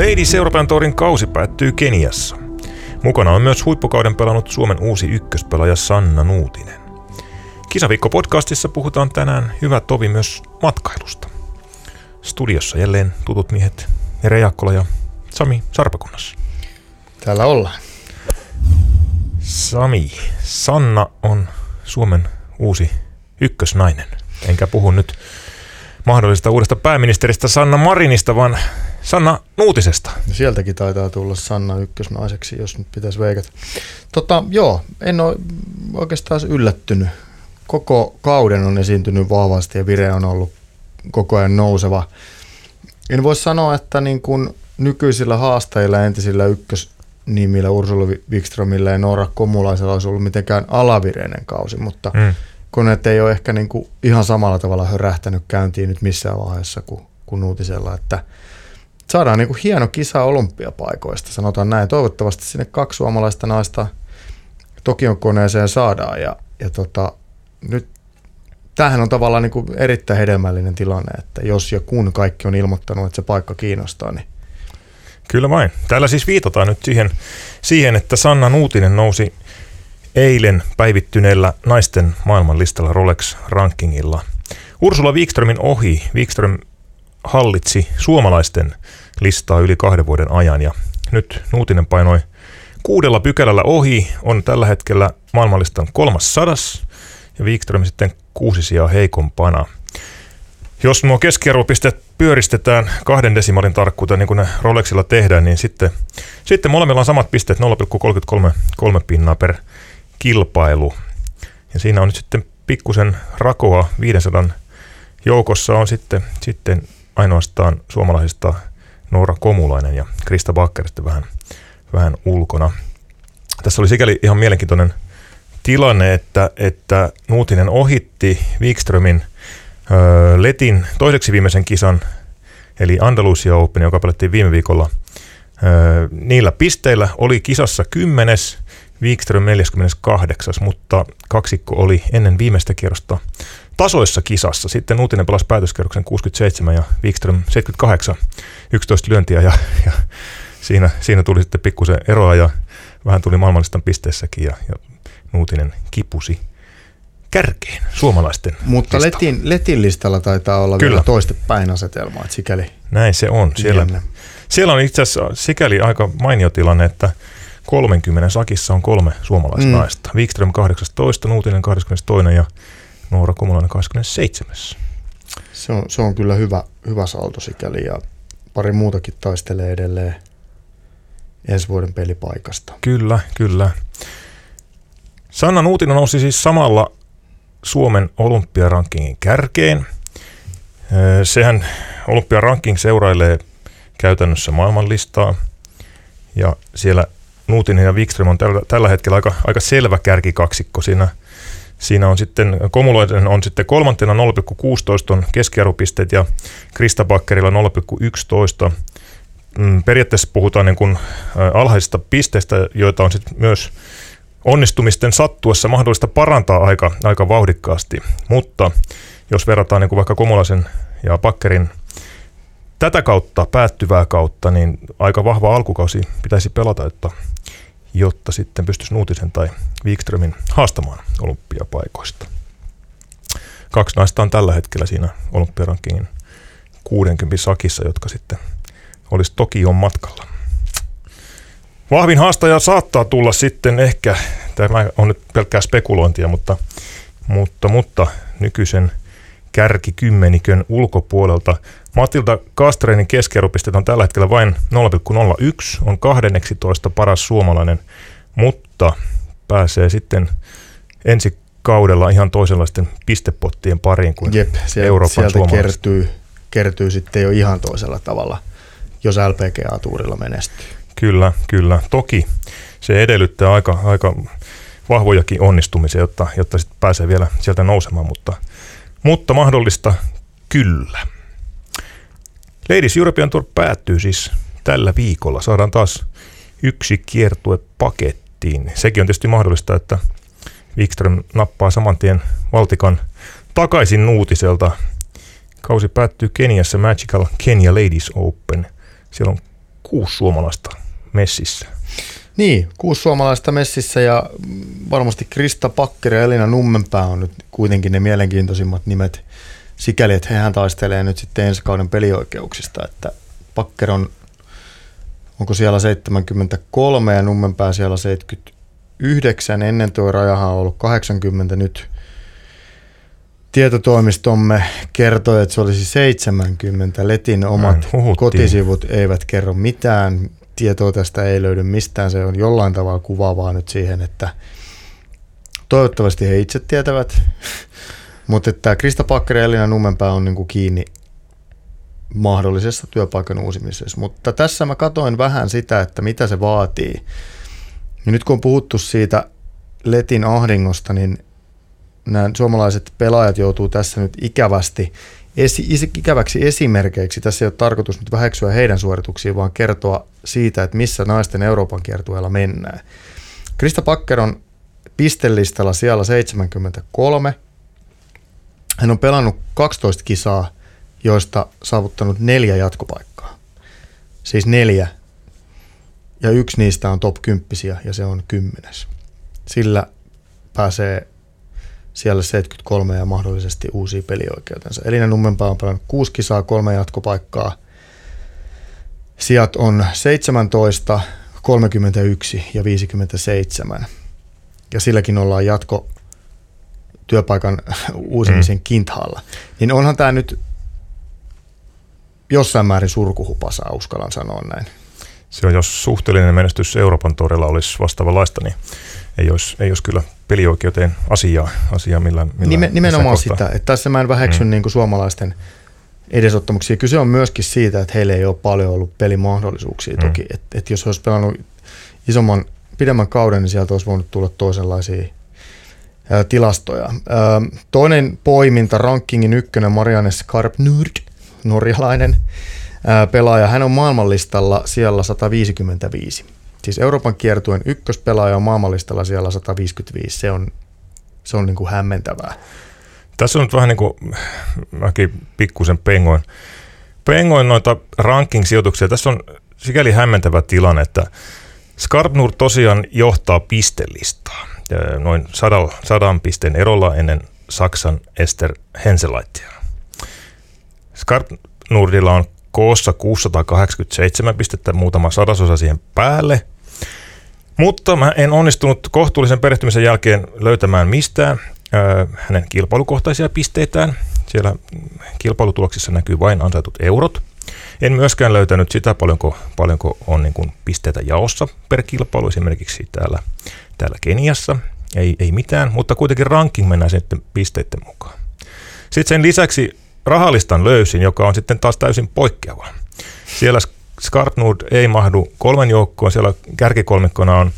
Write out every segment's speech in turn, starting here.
Ladies Euroopan Tourin kausi päättyy Keniassa. Mukana on myös huippukauden pelannut Suomen uusi ykköspelaaja Sanna Nuutinen. Kisaviikko-podcastissa puhutaan tänään hyvä tovi myös matkailusta. Studiossa jälleen tutut miehet Jere Jaakkola ja Sami Sarpakunnassa. Täällä ollaan. Sami, Sanna on Suomen uusi ykkösnainen. Enkä puhu nyt mahdollisesta uudesta pääministeristä Sanna Marinista, vaan Sanna Nuutisesta. Sieltäkin taitaa tulla Sanna ykkösnaiseksi, jos nyt pitäisi veikata. Tota, joo, en ole oikeastaan yllättynyt. Koko kauden on esiintynyt vahvasti ja vire on ollut koko ajan nouseva. En voi sanoa, että niin kuin nykyisillä haastajilla entisillä ykkösnimillä Ursula Wikströmillä ja Noora Komulaisella olisi ollut mitenkään alavireinen kausi, mutta mm. koneet ei ole ehkä niin kuin ihan samalla tavalla hörähtänyt käyntiin nyt missään vaiheessa kuin, kuin Nuutisella, että – saadaan niin kuin hieno kisa olympiapaikoista, sanotaan näin. Toivottavasti sinne kaksi suomalaista naista Tokion koneeseen saadaan ja, ja tota, nyt tämähän on tavallaan niin kuin erittäin hedelmällinen tilanne, että jos ja kun kaikki on ilmoittanut, että se paikka kiinnostaa, niin Kyllä vain. Täällä siis viitataan nyt siihen, siihen että Sanna Nuutinen nousi eilen päivittyneellä naisten maailmanlistalla Rolex-rankingilla. Ursula Wikströmin ohi. Wikström hallitsi suomalaisten listaa yli kahden vuoden ajan ja nyt Nuutinen painoi kuudella pykälällä ohi, on tällä hetkellä maailmanlistan kolmas sadas ja Wikström sitten kuusi sijaa heikompana. Jos nuo keskiarvopisteet pyöristetään kahden desimaalin tarkkuuteen, niin kuin ne Rolexilla tehdään, niin sitten, sitten molemmilla on samat pisteet 0,33 pinnaa per kilpailu. Ja siinä on nyt sitten pikkusen rakoa 500 joukossa on sitten, sitten ainoastaan suomalaisista Noora Komulainen ja Krista Bakker sitten vähän, vähän ulkona. Tässä oli sikäli ihan mielenkiintoinen tilanne, että, että Nuutinen ohitti Wikströmin ö, Letin toiseksi viimeisen kisan, eli Andalusia Open, joka pelattiin viime viikolla. Ö, niillä pisteillä oli kisassa kymmenes, Wikström 48, mutta kaksikko oli ennen viimeistä kierrosta tasoissa kisassa. Sitten Uutinen pelasi päätöskerroksen 67 ja Wikström 78, 11 lyöntiä ja, ja siinä, siinä tuli sitten pikkusen eroa ja vähän tuli maailmanlistan pisteessäkin ja, ja Nuutinen kipusi kärkeen suomalaisten Mutta Letin, Letin listalla taitaa olla Kyllä. vielä toistepäin asetelma, että sikäli Näin se on. Siellä, siellä on itse asiassa sikäli aika mainio tilanne, että 30 sakissa on kolme suomalaisnaista. Mm. Wikström 18, Nuutinen 22 ja Noora Komulainen 27. Se on, se on kyllä hyvä, hyvä salto sikäli ja pari muutakin taistelee edelleen ensi vuoden pelipaikasta. Kyllä, kyllä. Sanna Nuutinen nousi siis samalla Suomen olympiarankingin kärkeen. Sehän olympiaranking seurailee käytännössä maailmanlistaa ja siellä Nuutinen ja Wikström on tällä, tällä hetkellä aika, aika selvä kärkikaksikko siinä – Siinä on sitten, Komuloiden on sitten kolmantena 0,16 on keskiarvopisteet ja Krista Bakkerilla 0,11. Mm, periaatteessa puhutaan niin kuin alhaisista pisteistä, joita on sitten myös onnistumisten sattuessa mahdollista parantaa aika, aika vauhdikkaasti. Mutta jos verrataan niin kuin vaikka Komulaisen ja Bakkerin tätä kautta päättyvää kautta, niin aika vahva alkukausi pitäisi pelata, että jotta sitten pystyisi Nuutisen tai Wikströmin haastamaan olympiapaikoista. Kaksi naista on tällä hetkellä siinä olympiarankingin 60 sakissa, jotka sitten olisi on matkalla. Vahvin haastaja saattaa tulla sitten ehkä, tämä on nyt pelkkää spekulointia, mutta, mutta, mutta nykyisen kärkikymmenikön ulkopuolelta. Matilda Kastreinin keskiarvopisteet on tällä hetkellä vain 0,01, on 12 paras suomalainen, mutta pääsee sitten ensi kaudella ihan toisenlaisten pistepottien pariin kuin Jep, sieltä, Euroopan sieltä kertyy, kertyy sitten jo ihan toisella tavalla, jos LPGA-tuurilla menestyy. Kyllä, kyllä. Toki se edellyttää aika, aika vahvojakin onnistumisia, jotta, jotta sitten pääsee vielä sieltä nousemaan, mutta – mutta mahdollista kyllä. Ladies European Tour päättyy siis tällä viikolla. Saadaan taas yksi kiertue pakettiin. Sekin on tietysti mahdollista, että Wikström nappaa saman tien Valtikan takaisin Nuutiselta. Kausi päättyy Keniassa Magical Kenya Ladies Open. Siellä on kuusi suomalaista messissä. Niin, kuusi suomalaista messissä ja varmasti Krista Pakkeri ja Elina Nummenpää on nyt kuitenkin ne mielenkiintoisimmat nimet. Sikäli, että hehän taistelee nyt sitten ensi kauden pelioikeuksista, että Pakker on, onko siellä 73 ja Nummenpää siellä 79, ennen tuo rajahan on ollut 80 nyt, tietotoimistomme kertoi, että se olisi 70. Letin omat kotisivut eivät kerro mitään tietoa tästä ei löydy mistään. Se on jollain tavalla kuvaavaa nyt siihen, että toivottavasti he itse tietävät. Mutta että Krista Pakkari ja Elina Nummenpää on niin kuin kiinni mahdollisessa työpaikan uusimisessa. Mutta tässä mä katoin vähän sitä, että mitä se vaatii. Ja nyt kun on puhuttu siitä Letin ahdingosta, niin nämä suomalaiset pelaajat joutuu tässä nyt ikävästi esi- ikäväksi esimerkkeiksi. Tässä ei ole tarkoitus nyt väheksyä heidän suorituksiin, vaan kertoa siitä, että missä naisten Euroopan kiertueella mennään. Krista Pakker on pistelistalla siellä 73. Hän on pelannut 12 kisaa, joista saavuttanut neljä jatkopaikkaa. Siis neljä. Ja yksi niistä on top 10 ja se on kymmenes. Sillä pääsee siellä 73 ja mahdollisesti uusia pelioikeutensa. Elina Nummenpää on pelannut kuusi kisaa, kolme jatkopaikkaa. Sijat on 17, 31 ja 57. Ja silläkin ollaan jatko työpaikan uusimisen mm. kinthalla. Niin onhan tämä nyt jossain määrin surkuhupasa, uskallan sanoa näin. Se on, jos suhteellinen menestys Euroopan torilla olisi vastaavanlaista, niin ei olisi, ei olisi kyllä pelioikeuteen asiaa, asiaa millään, millään Nime, Nimenomaan sitä, että tässä mä en väheksy mm. niin kuin suomalaisten edesottamuksia. Kyse on myöskin siitä, että heillä ei ole paljon ollut pelimahdollisuuksia mm. toki. Että et jos olisi pelannut isomman, pidemmän kauden, niin sieltä olisi voinut tulla toisenlaisia ää, tilastoja. Ää, toinen poiminta, rankingin ykkönen, Marianne Skarpnurd, norjalainen ää, pelaaja. Hän on maailmanlistalla siellä 155. Siis Euroopan kiertuen ykköspelaaja on maailmanlistalla siellä 155. Se on, se on niin kuin hämmentävää. Tässä on nyt vähän niin kuin, mäkin pikkusen pengoin, pengoin noita ranking-sijoituksia. Tässä on sikäli hämmentävä tilanne, että Skarpnur tosiaan johtaa pistelistaa noin sadan, sadan pisteen erolla ennen Saksan Ester Henselaittia. Skarpnurdilla on koossa 687 pistettä, muutama sadasosa siihen päälle. Mutta mä en onnistunut kohtuullisen perehtymisen jälkeen löytämään mistään äh, hänen kilpailukohtaisia pisteitään. Siellä kilpailutuloksissa näkyy vain ansaitut eurot. En myöskään löytänyt sitä, paljonko, paljonko on niin kuin pisteitä jaossa per kilpailu, esimerkiksi täällä, täällä Keniassa. Ei, ei mitään, mutta kuitenkin ranking mennään sitten pisteiden mukaan. Sitten sen lisäksi rahalistan löysin, joka on sitten taas täysin poikkeava. Siellä Skarpnord ei mahdu kolmen joukkoon, siellä kärkikolmikkona on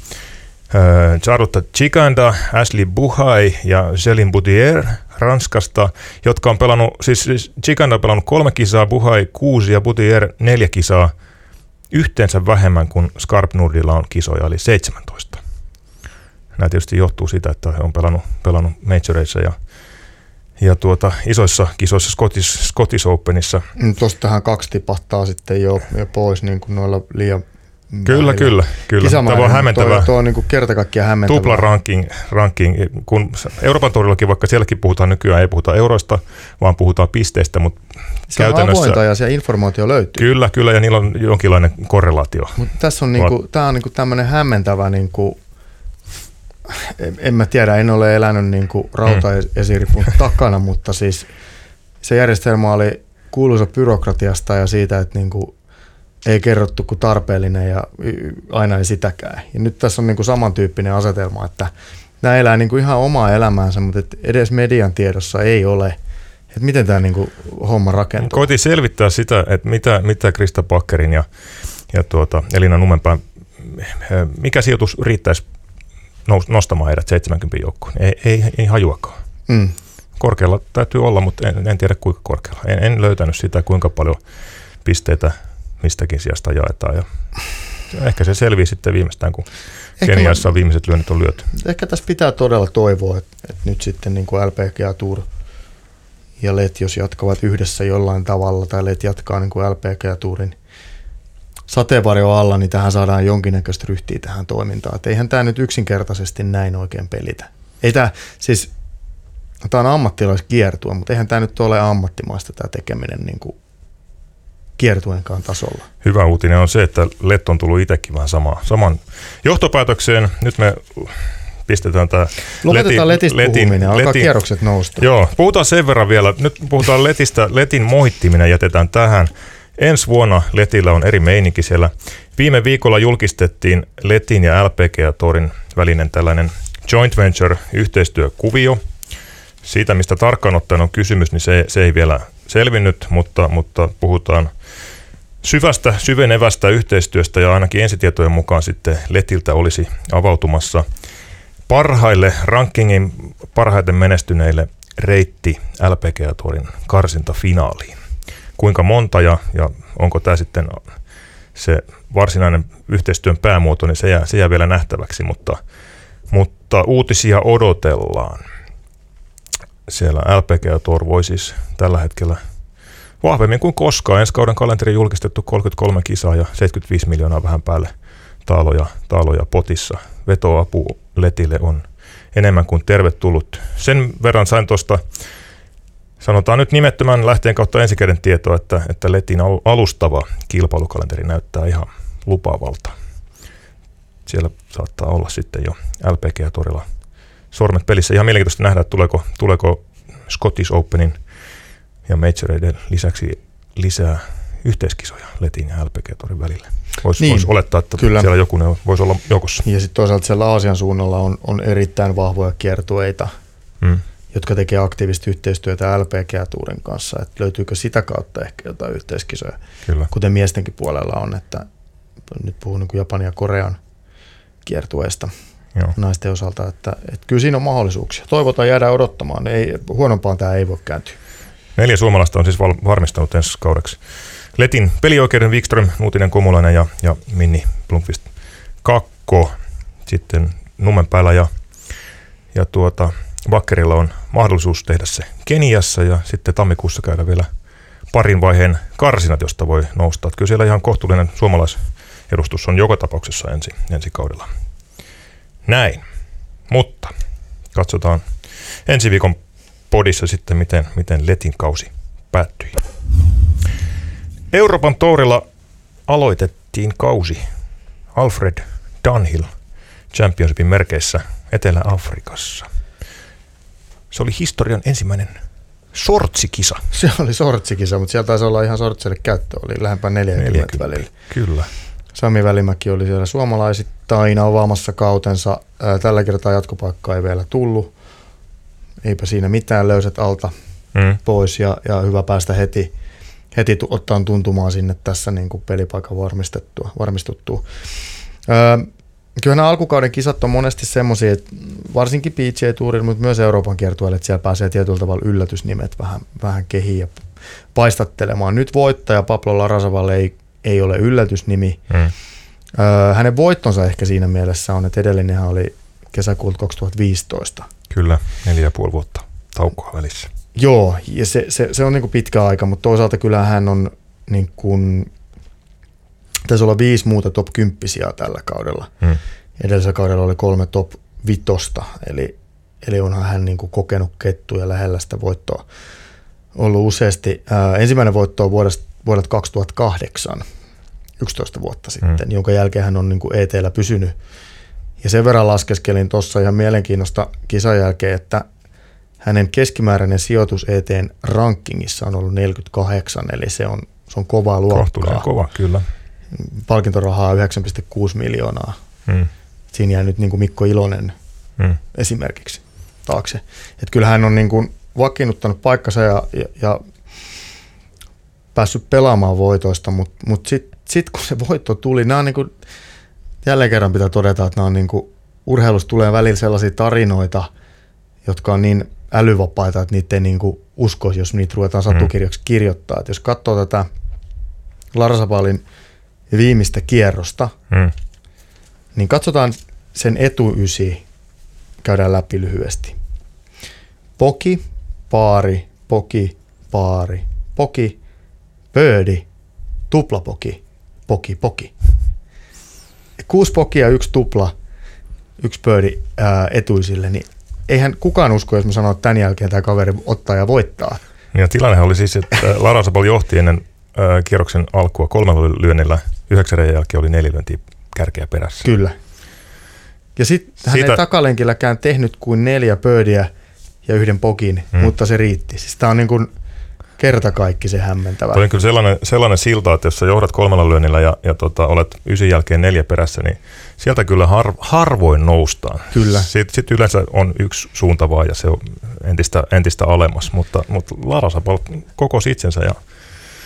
Charlotte Chikanda, Ashley Buhai ja Selin Boutier Ranskasta, jotka on pelannut, siis, siis Chikanda on pelannut kolme kisaa, Buhai kuusi ja Boutier neljä kisaa, yhteensä vähemmän kuin Skarpnurdilla on kisoja, eli 17. Nämä tietysti johtuu siitä, että he on pelannut, pelannut majoreissa ja ja tuota, isoissa kisoissa Scottish, Scottish Openissa. Mm, Tuostahan kaksi tipahtaa sitten jo, jo pois niin kuin noilla liian Kyllä, kyllä, kyllä. Tämä on hämmentävää. Tuo, tuo on niin kerta kaikkiaan hämmentävää. Tupla ranking, ranking, kun Euroopan torillakin, vaikka sielläkin puhutaan nykyään, ei puhuta euroista, vaan puhutaan pisteistä, mutta se käytännössä... on ja se informaatio löytyy. Kyllä, kyllä, ja niillä on jonkinlainen korrelaatio. Mutta tässä on, niinku, tämä on niinku tämmöinen hämmentävä niinku en mä tiedä, en ole elänyt niin kuin rautaesiripun mm. takana, mutta siis se järjestelmä oli kuuluisa byrokratiasta ja siitä, että niin kuin ei kerrottu kuin tarpeellinen ja aina ei sitäkään. Ja nyt tässä on niin kuin samantyyppinen asetelma, että nämä elää niin kuin ihan omaa elämäänsä, mutta et edes median tiedossa ei ole, että miten tämä niin kuin homma rakentuu. Koitin selvittää sitä, että mitä, mitä Krista Pakkerin ja, ja tuota Elina Numenpään, mikä sijoitus riittäisi nostamaan heidät 70 joukkoon. Ei, ei, ei hajuakaan. Mm. Korkealla täytyy olla, mutta en, en tiedä kuinka korkealla. En, en löytänyt sitä, kuinka paljon pisteitä mistäkin sijasta jaetaan. Ja ehkä se selvii sitten viimeistään, kun Keniassa on viimeiset lyönnit on lyöty. Ehkä tässä pitää todella toivoa, että, että nyt sitten niin kuin LPGA Tour ja LET, jos jatkavat yhdessä jollain tavalla, tai LET jatkaa niin kuin LPGA Tourin sateenvarjo alla, niin tähän saadaan jonkinnäköistä ryhtiä tähän toimintaan. Et eihän tämä nyt yksinkertaisesti näin oikein pelitä. Ei tämä, siis tämä on ammattilaiskiertua, mutta eihän tämä nyt ole ammattimaista tämä tekeminen niin kuin kiertueenkaan tasolla. Hyvä uutinen on se, että Lett on tullut itsekin vähän sama, saman johtopäätökseen. Nyt me pistetään tämä Lopetetaan leti, letistä letin, puhuminen, alkaa letin, kierrokset nousta. Joo, puhutaan sen verran vielä. Nyt puhutaan letistä. Letin moittiminen jätetään tähän. Ensi vuonna Letillä on eri meininki siellä. Viime viikolla julkistettiin Letin ja LPG-torin välinen tällainen joint venture yhteistyökuvio. Siitä, mistä tarkkaan ottaen on kysymys, niin se, se ei vielä selvinnyt, mutta, mutta puhutaan syvästä, syvenevästä yhteistyöstä ja ainakin ensitietojen mukaan sitten Letiltä olisi avautumassa parhaille rankingin parhaiten menestyneille reitti LPG-tuorin karsinta finaaliin. Kuinka monta ja, ja onko tämä sitten se varsinainen yhteistyön päämuoto, niin se jää, se jää vielä nähtäväksi, mutta, mutta uutisia odotellaan. Siellä LPG Tour voi siis tällä hetkellä vahvemmin kuin koskaan. Ensi kauden kalenteri julkistettu 33 kisaa ja 75 miljoonaa vähän päälle taaloja, taaloja potissa. Vetoapu Letille on enemmän kuin tervetullut. Sen verran sain tuosta, sanotaan nyt nimettömän lähteen kautta ensikäden tietoa, että, että Letin alustava kilpailukalenteri näyttää ihan lupaavalta. Siellä saattaa olla sitten jo LPG-torilla sormet pelissä. Ihan mielenkiintoista nähdä, että tuleeko, tuleeko Scottish Openin ja Majoreiden lisäksi lisää yhteiskisoja Letin ja LPG-torin välillä. Voisi niin, vois olettaa, että kyllä. siellä joku ne voisi olla joukossa. Ja sitten toisaalta siellä Aasian suunnalla on, on erittäin vahvoja kiertueita, hmm. Jotka tekee aktiivisesti yhteistyötä LPG-tuurin kanssa. Et löytyykö sitä kautta ehkä jotain yhteiskisoja, kyllä. kuten miestenkin puolella on, että nyt puhun niin Japanin ja Korean kiertueesta Joo. naisten osalta, että, että kyllä siinä on mahdollisuuksia. Toivotaan jäädä odottamaan, ei, huonompaan tämä ei voi kääntyä. Neljä suomalaista on siis val- varmistanut ensi kaudeksi. Letin pelioikeuden Wikström, Nuutinen Komulainen ja, ja Minni Blomqvist Kakko sitten Nummen päällä ja, ja tuota, Bakkerilla on mahdollisuus tehdä se Keniassa ja sitten tammikuussa käydä vielä parin vaiheen karsinat, josta voi nousta. Että kyllä siellä ihan kohtuullinen suomalaisedustus on joka tapauksessa ensi, ensi kaudella. Näin. Mutta katsotaan ensi viikon podissa sitten, miten, miten Letin kausi päättyi. Euroopan tourilla aloitettiin kausi Alfred Dunhill Championshipin merkeissä Etelä-Afrikassa. Se oli historian ensimmäinen sortsikisa. Se oli sortsikisa, mutta sieltä taisi olla ihan sortsille käyttö. Oli lähempää 40, 40 välillä. Kyllä. Sami Välimäki oli siellä suomalaisittain avaamassa kautensa. Tällä kertaa jatkopaikka ei vielä tullut. Eipä siinä mitään löysät alta mm. pois ja, ja hyvä päästä heti, heti ottaa tuntumaan sinne tässä niin kuin pelipaikan varmistettua, varmistuttua. Öö, kyllä nämä alkukauden kisat on monesti semmoisia, että varsinkin PGA Tourilla, mutta myös Euroopan kiertueelle, että siellä pääsee tietyllä tavalla yllätysnimet vähän, vähän kehiin ja paistattelemaan. Nyt voittaja Pablo Larasavalle ei, ei ole yllätysnimi. Mm. Öö, hänen voittonsa ehkä siinä mielessä on, että edellinen oli kesäkuulta 2015. Kyllä, neljä ja puoli vuotta taukoa välissä. Joo, ja se, se, se on niin kuin pitkä aika, mutta toisaalta kyllä hän on niin kuin, taisi olla viisi muuta top 10 tällä kaudella. Hmm. Edellisellä kaudella oli kolme top vitosta, eli, eli onhan hän niin kuin kokenut kettuja lähellä sitä voittoa ollut useasti. Ää, ensimmäinen voitto on vuodesta, vuodelta 2008, 11 vuotta sitten, hmm. jonka jälkeen hän on niin kuin ETllä pysynyt. Ja sen verran laskeskelin tuossa ihan mielenkiinnosta kisan jälkeen, että hänen keskimääräinen sijoitus eteen rankingissa on ollut 48, eli se on, se on kovaa luokkaa. kova, kyllä. Palkintorahaa 9,6 miljoonaa. Hmm. Siinä jää nyt niin kuin Mikko Ilonen hmm. esimerkiksi taakse. Et kyllä hän on niin kuin vakiinnuttanut paikkansa ja, ja, ja päässyt pelaamaan voitoista, mutta mut sitten sit kun se voitto tuli, nämä on niin kuin, jälleen kerran pitää todeta, että nämä on niin kuin, urheilusta tulee välillä sellaisia tarinoita, jotka on niin älyvapaita, että niitä ei niin kuin uskoisi, jos niitä ruvetaan satukirjaksi mm. kirjoittaa. Et jos katsoo tätä Larsapalin viimeistä kierrosta, mm. niin katsotaan sen etuysi, käydään läpi lyhyesti. Poki, paari, poki, paari, poki, pöödi, tuplapoki, poki, poki. Kuusi pokia, yksi tupla, yksi pöydi ää, etuisille, niin eihän kukaan usko, jos mä sanon, että tämän jälkeen tämä kaveri ottaa ja voittaa. Ja tilannehan oli siis, että Lara Sabal johti ennen kierroksen alkua kolmella lyönnillä, yhdeksän jälkeen oli neljä lyöntiä kärkeä perässä. Kyllä. Ja sitten hän Siitä- ei takalenkilläkään tehnyt kuin neljä pöydiä ja yhden pokin, Mm. mm. mutta se riitti. Siis tämä on niin kuin kerta kaikki se hämmentävä. Toi on kyllä sellainen, sellainen silta, että jos sä johdat kolmella lyönnillä ja, ja tota, olet ysin jälkeen neljä perässä, niin sieltä kyllä har, harvoin noustaan. Kyllä. Sitten sit yleensä on yksi suunta vaan ja se on entistä, entistä alemmas, mutta, mutta Lara Sabal kokosi itsensä ja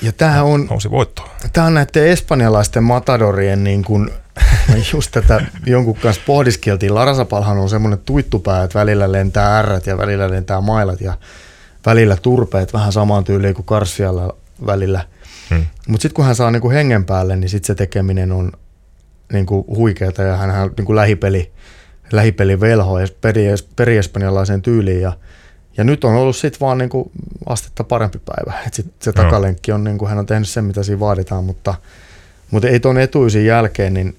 Ja tämähän on, nousi voittoon. tämä on näiden espanjalaisten matadorien niin kuin, just tätä jonkun kanssa pohdiskeltiin. Larasapalhan on semmoinen tuittupää, että välillä lentää ärrät ja välillä lentää mailat ja välillä turpeet vähän samaan tyyliin kuin Karsialla välillä. Hmm. Mutta sitten kun hän saa niinku hengen päälle, niin sitten se tekeminen on niinku huikeata ja hän on niinku lähipeli, lähipeli velho ja peri- periespanjalaiseen tyyliin. Ja, ja nyt on ollut sitten vaan niinku astetta parempi päivä. Et sit se Joo. takalenkki on, niinku, hän on tehnyt sen, mitä siinä vaaditaan, mutta, mutta ei tuon etuisin jälkeen, niin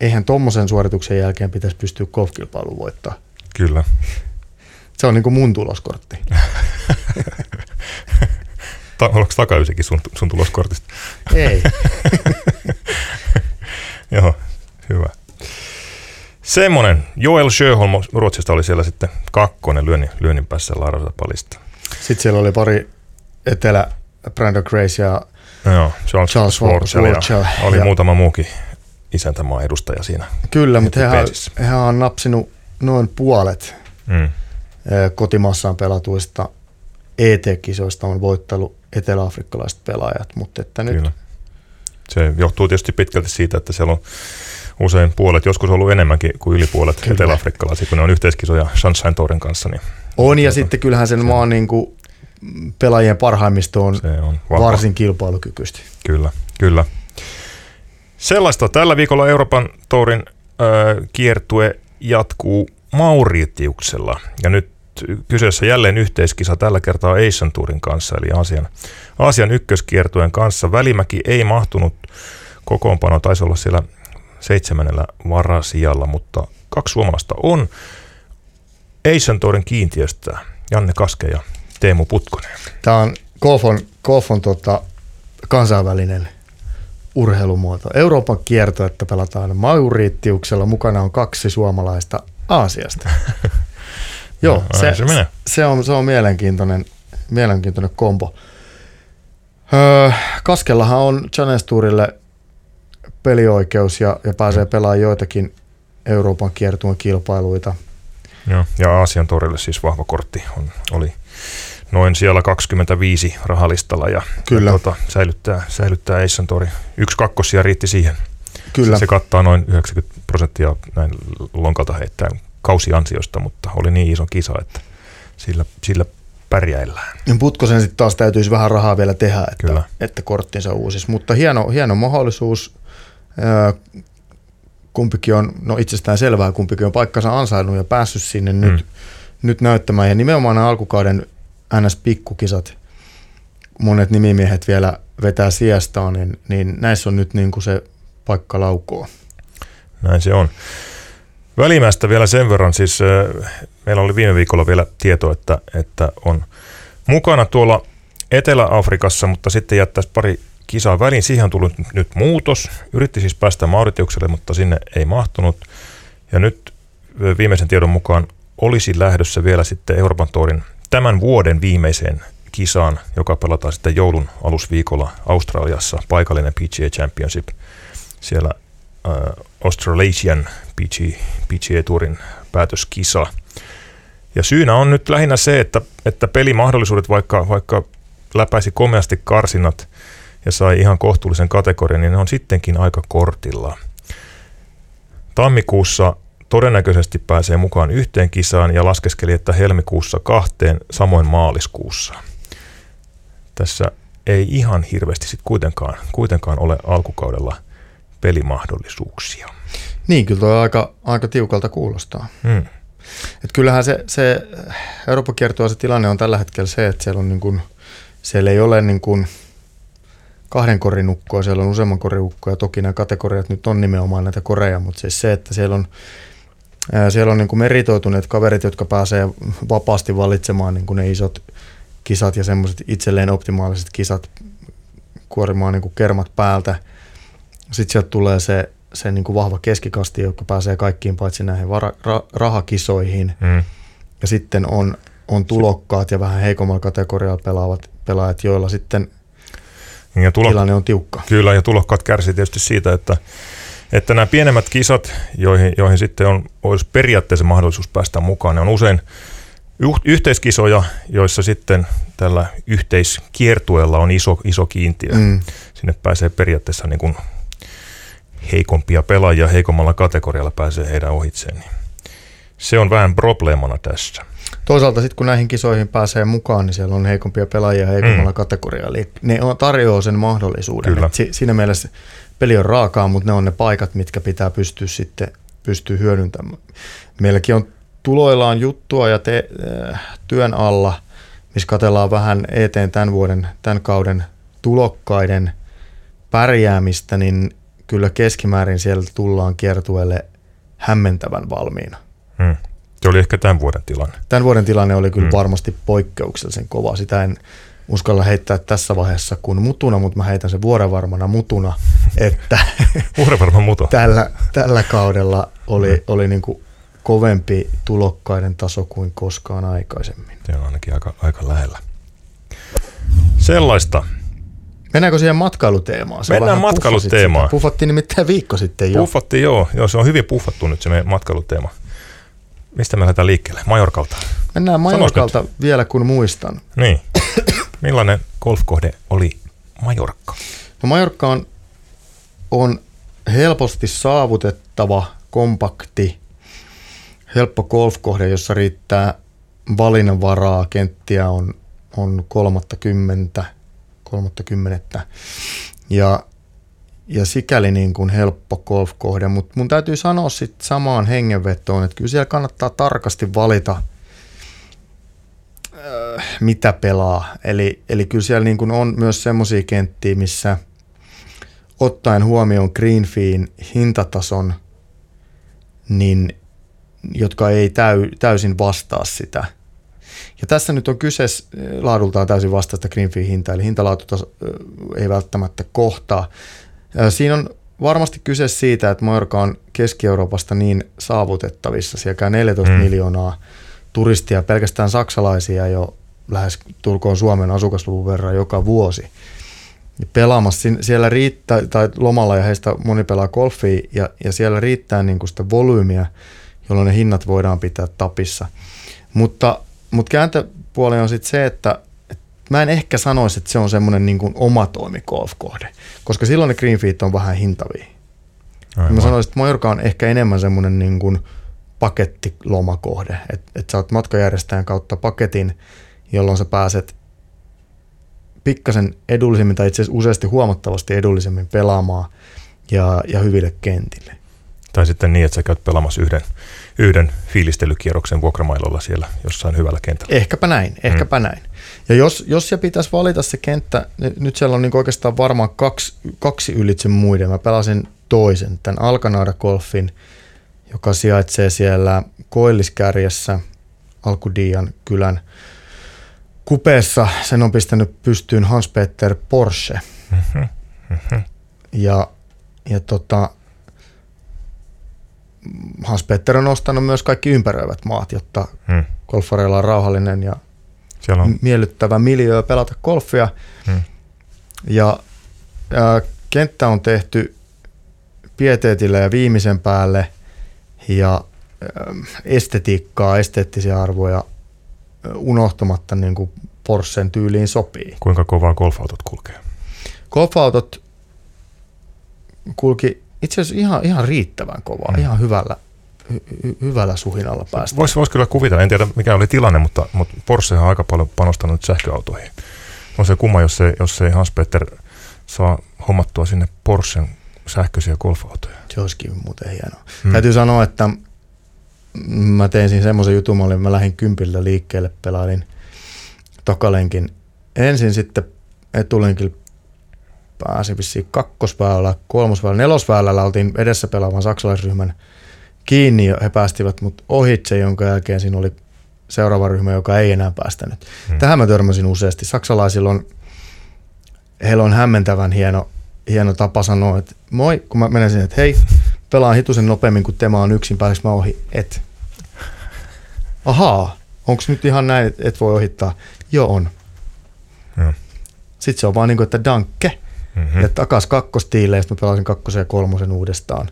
eihän tuommoisen suorituksen jälkeen pitäisi pystyä golfkilpailuun voittaa. Kyllä. Se on niinku mun tuloskortti. Ta- oliko takaysikin sun, sun tuloskortista? ei. Joo, hyvä. Semmoinen. Joel Sjöholm Ruotsista oli siellä sitten kakkonen lyönnin, lyönnin päässä Lara Sabalista. Sitten siellä oli pari etelä Brandon Grace ja Joo, Charles, Charles Schwartzel ja oli ja- muutama muukin isäntämaan edustaja siinä. Kyllä, mutta hehän, hehän on napsinut noin puolet Mm. eh, kotimaassaan pelatuista ET-kisoista on voittelu eteläafrikkalaiset pelaajat, mutta että nyt Kyllä. Se johtuu tietysti pitkälti siitä, että siellä on usein puolet, joskus on ollut enemmänkin kuin yli puolet Kyllä. eteläafrikkalaisia, kun ne on yhteiskisoja Sunshine Tourin kanssa, niin on ja Tuota, sitten kyllähän sen maan niin kuin, pelaajien parhaimmisto on se on vahva. varsin kilpailukykyistä. Kyllä, kyllä. Sellaista tällä viikolla Euroopan tourin ö, kiertue jatkuu Mauritiuksella. Ja nyt kyseessä jälleen yhteiskisa tällä kertaa Asian Tourin kanssa, eli Aasian, Aasian ykköskiertueen kanssa. Välimäki ei mahtunut kokoonpano, taisi olla siellä seitsemännellä varasijalla, mutta kaksi suomalaista on. Asian Tourin kiintiöstä Janne Kaske ja Teemu Putkonen. Tämä on golfon, golfon tota, kansainvälinen urheilumuoto. Euroopan kierto, että pelataan Mauritiuksella. Mukana on kaksi suomalaista Aasiasta. Joo, No, se, se menee. se, on, se on mielenkiintoinen, mielenkiintoinen kombo. Öö, Kaskellahan on Challenge Tourille pelioikeus ja, ja pääsee pelaamaan joitakin Euroopan kiertueen kilpailuita. Joo, ja Aasian torille siis vahva kortti on, oli noin siellä 25 rahalistalla ja, Kyllä. ja tota, säilyttää, säilyttää Asian tori. Yksi kakkosia riitti siihen. Kyllä. Se, kattaa noin 90 prosenttia näin lonkalta heittäen kausiansiosta, mutta oli niin iso kisa, että sillä, sillä pärjäillään. Ja Putkosen sitten taas täytyisi vähän rahaa vielä tehdä, Kyllä. että, että korttinsa uusis. Mutta hieno, hieno mahdollisuus. Kumpikin on, no itsestään selvää, kumpikin on paikkansa ansainnut ja päässyt sinne mm. nyt, nyt näyttämään. Ja nimenomaan nämä alkukauden NS-pikkukisat, monet nimimiehet vielä vetää siestaan, niin, niin näissä on nyt niin kuin se paikka laukoo. Näin se on. Välimästä vielä sen verran, siis äh, meillä oli viime viikolla vielä tieto, että, että on mukana tuolla Etelä-Afrikassa, mutta sitten jättäisi pari kisaa väliin. Siihen on tullut nyt muutos. Yritti siis päästä Mauritiukselle, mutta sinne ei mahtunut. Ja nyt viimeisen tiedon mukaan olisi lähdössä vielä sitten Euroopan tourin tämän vuoden viimeiseen kisaan, joka pelataan sitten joulun alusviikolla Australiassa, paikallinen PGA Championship. Siellä äh, Australasian PGA, PGA Tourin päätöskisa. Ja syynä on nyt lähinnä se, että, että pelimahdollisuudet, vaikka, vaikka läpäisi komeasti karsinat ja sai ihan kohtuullisen kategorian, niin ne on sittenkin aika kortilla. Tammikuussa todennäköisesti pääsee mukaan yhteen kisaan ja laskeskeli, että helmikuussa kahteen, samoin maaliskuussa. Tässä ei ihan hirveästi sitten kuitenkaan, kuitenkaan ole alkukaudella pelimahdollisuuksia. Niin, kyllä tuo aika, aika tiukalta kuulostaa. Hmm. Et kyllähän se, se Euroopan kiertoa se tilanne on tällä hetkellä se, että siellä, on niin kuin, siellä ei ole niin kuin kahden korin ukkoa, siellä on useamman korin ukkoa ja toki nämä kategoriat nyt on nimenomaan näitä koreja, mutta siis se, että siellä on, ää, siellä on niin kuin meritoituneet kaverit, jotka pääsee vapaasti valitsemaan niin kuin ne isot kisat ja semmoiset itselleen optimaaliset kisat kuorimaan niin kuin kermat päältä. Sitten sieltä tulee se, se niin kuin vahva keskikasti, joka pääsee kaikkiin paitsi näihin vara, ra, rahakisoihin. Mm. Ja sitten on, on tulokkaat ja vähän heikommalla kategorialla pelaavat pelaajat, joilla sitten Ja tulo, tilanne on tiukka. Kyllä, ja tulokkaat kärsii tietysti siitä, että, että nämä pienemmät kisat, joihin, joihin sitten on, olisi periaatteessa mahdollisuus päästä mukaan, ne on usein yh- yhteiskisoja, joissa sitten tällä yhteiskiertueella on iso, iso kiintiö. Mm. Sinne pääsee periaatteessa niin kuin heikompia pelaajia, heikommalla kategorialla pääsee heidän ohitseen. Niin se on vähän probleemana tässä. Toisaalta sitten kun näihin kisoihin pääsee mukaan, niin siellä on heikompia pelaajia heikommalla mm. kategorialla. Eli ne on, tarjoaa sen mahdollisuuden. Kyllä. Et si, siinä mielessä peli on raakaa, mutta ne on ne paikat, mitkä pitää pystyä sitten pystyä hyödyntämään. Meilläkin on tuloillaan juttua ja te, äh, työn alla, missä katellaan vähän eteen tämän vuoden, tämän kauden tulokkaiden pärjäämistä, niin kyllä keskimäärin siellä tullaan kiertueelle hämmentävän valmiina. Hmm. Se oli ehkä tämän vuoden tilanne. Tämän vuoden tilanne oli kyllä Mm. mm. varmasti poikkeuksellisen kova. Sitä en uskalla heittää tässä vaiheessa kuin mutuna, mutta mä heitän sen vuorenvarmana mutuna, että Uhrevarma muto. tällä, tällä kaudella oli, oli niin kuin kovempi tulokkaiden taso kuin koskaan aikaisemmin. Se on ainakin aika, aika lähellä. Sellaista. Mennäänkö siihen matkailuteemaan? Se Mennään matkailuteemaan. Puffattiin nimittäin viikko sitten jo. Puffattiin, joo, joo. Se on hyvin puffattu nyt se meidän matkailuteema. Mistä me lähdetään liikkeelle? Majorkalta. Mennään Majorkalta vielä kun muistan. Niin. Millainen golfkohde oli Majorkka? No Majorkka on, on helposti saavutettava, kompakti, helppo golfkohde, jossa riittää valinnanvaraa. Kenttiä on, on 30, 30 ja, ja sikäli niin kuin helppo golfkohde, mutta mun täytyy sanoa sitten samaan hengenvetoon, että kyllä siellä kannattaa tarkasti valita, äh, mitä pelaa. Eli, eli kyllä siellä niin kuin on myös semmoisia kenttiä, missä ottaen huomioon Greenfeen hintatason, niin, jotka ei täy, täysin vastaa sitä. Ja tässä nyt on kyse laadultaan täysin vastaista Greenfeen hintaa, eli hintalaatu ei välttämättä kohtaa. Siinä on varmasti kyse siitä, että Majorka on Keski-Euroopasta niin saavutettavissa. Siellä käy 14 Mm. miljoonaa turistia, pelkästään saksalaisia jo lähes tulkoon Suomen asukasluvun verran joka vuosi. Pelaamassa siellä riittää, tai lomalla ja heistä moni pelaa golfia, ja, ja siellä riittää niin kuin sitä volyymiä, jolloin ne hinnat voidaan pitää tapissa. Mutta, mutta kääntöpuoli on sitten se, että mä en ehkä sanoisi, että se on semmoinen niin kuin omatoimi golfkohde, koska silloin ne green feet on vähän hintavia. Aivan. Mä sanoisin, että Majorka on ehkä enemmän semmoinen niin kuin pakettilomakohde, että et sä oot matkajärjestäjän kautta paketin, jolloin sä pääset pikkasen edullisemmin tai itse asiassa useasti huomattavasti edullisemmin pelaamaan ja, ja hyville kentille. Tai sitten niin, että sä käyt pelaamassa yhden, yhden fiilistelykierroksen vuokramailolla siellä jossain hyvällä kentällä. Ehkäpä näin, ehkäpä mm. näin. Ja jos, jos se pitäisi valita se kenttä, niin nyt siellä on niin oikeastaan varmaan kaksi, kaksi ylitse muiden. Mä pelasin toisen, tämän Alkanada Golfin, joka sijaitsee siellä Koilliskärjessä Alkudian kylän kupeessa. Sen on pistänyt pystyyn Hans-Peter Porsche. Mhm, mhm. Ja, ja tota, Hans-Peter on ostanut myös kaikki ympäröivät maat, jotta Hmm. golfareilla on rauhallinen ja Siellä on, miellyttävä miljöö pelata golfia. Hmm. Ja ää, kenttä on tehty pieteetillä ja viimeisen päälle ja estetiikkaa, esteettisiä arvoja unohtamatta niin kuin Porschen tyyliin sopii. kuinka kovaa golfautot kulkee? Golfautot kulki itse asiassa ihan, ihan riittävän kovaa, Mm. mm. ihan hyvällä, hy, hy, hyvällä suhinalla päästä. Voisi vois kyllä kuvitella, en tiedä mikä oli tilanne, mutta, mutta Porsche on aika paljon panostanut sähköautoihin. On se kumma, jos ei, jos ei Hans-Peter saa hommattua sinne Porschen sähköisiä golfautoja. Se olisikin muuten hienoa. Hmm. Täytyy sanoa, että mä tein siinä semmoisen jutun, mä, olin, mä lähdin kympillä liikkeelle, pelailin takalenkin ensin sitten etulenkillä pääsi vissiin kakkosväylällä, kolmosväylällä, nelosväylällä oltiin edessä pelaavan saksalaisryhmän kiinni ja he päästivät mut ohitse, jonka jälkeen siinä oli seuraava ryhmä, joka ei enää päästänyt. Hmm. Tähän mä törmäsin useasti. Saksalaisilla on, heillä on hämmentävän hieno, hieno tapa sanoa, että moi, kun mä menen sinne, että hei, pelaan hitusen nopeammin kuin tema on yksin, pääseekö mä ohi? Et. Ahaa, onko nyt ihan näin, että et voi ohittaa? Joo on. Hmm. Sitten se on vaan niin kuin, että danke. Mm-hmm. Ja takas kakkostiileen, sitten mä pelasin kakkosen ja kolmosen uudestaan.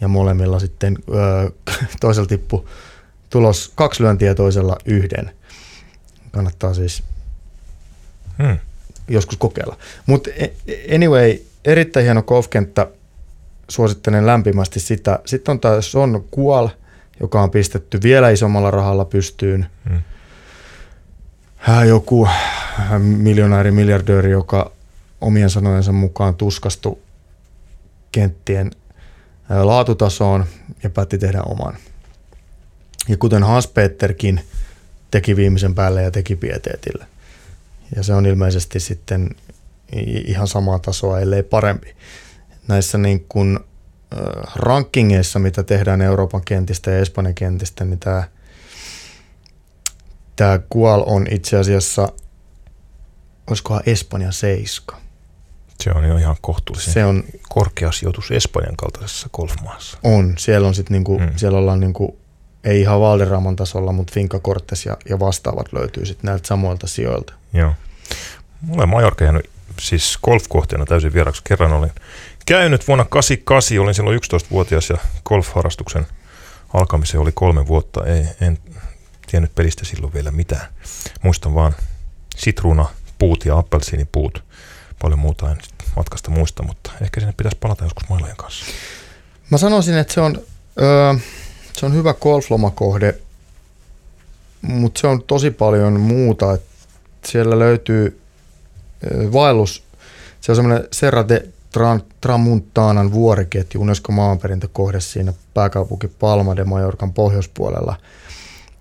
Ja molemmilla sitten öö, toisella tippu tulos kaksi lyöntiä toisella yhden. Kannattaa siis hmm. joskus kokeilla. Mutta e, anyway, erittäin hieno golfkenttä. Suosittelen lämpimästi sitä. Sitten on tämä Son Kual, joka on pistetty vielä isommalla rahalla pystyyn. Hmm. Joku miljonääri, miljardööri, joka omien sanojensa mukaan tuskastui kenttien laatutasoon ja päätti tehdä oman. Ja kuten Hans-Peterkin teki viimeisen päälle ja teki pieteetille. Ja se on ilmeisesti sitten ihan samaa tasoa, ellei parempi. Näissä niin kuin rankingeissa, mitä tehdään Euroopan kentistä ja Espanjan kentistä, niin tämä, tämä Kual on itse asiassa, olisikohan Espanjan seiska. Se on jo ihan kohtuullisen se on, korkea sijoitus Espanjan kaltaisessa golfmaassa. On, siellä on sitten niinku, hmm. siellä ollaan niinku ei ihan Valderraman tasolla, mutta Finca Cortes ja, ja vastaavat löytyy sitten näiltä samoilta sijoilta. Joo. Mulla on Majorka jäänyt siis golfkohteena täysin vieraksi. Kerran olin käynyt vuonna 88, olin silloin 11-vuotias ja golfharrastuksen alkamiseen oli kolme vuotta. Ei, en tiennyt pelistä silloin vielä mitään. Muistan vaan sitruuna, puut ja appelsiinipuut. Paljon muuta en matkasta muista, mutta ehkä sinne pitäisi palata joskus mailojen kanssa. Mä sanoisin, että se on... Öö, se on hyvä golflomakohde, mutta se on tosi paljon muuta. Et siellä löytyy vaellus, se on semmoinen Serra de Tramuntanan vuoriketju, Unesco maanperintökohde siinä pääkaupunki Palma de Mallorcan pohjoispuolella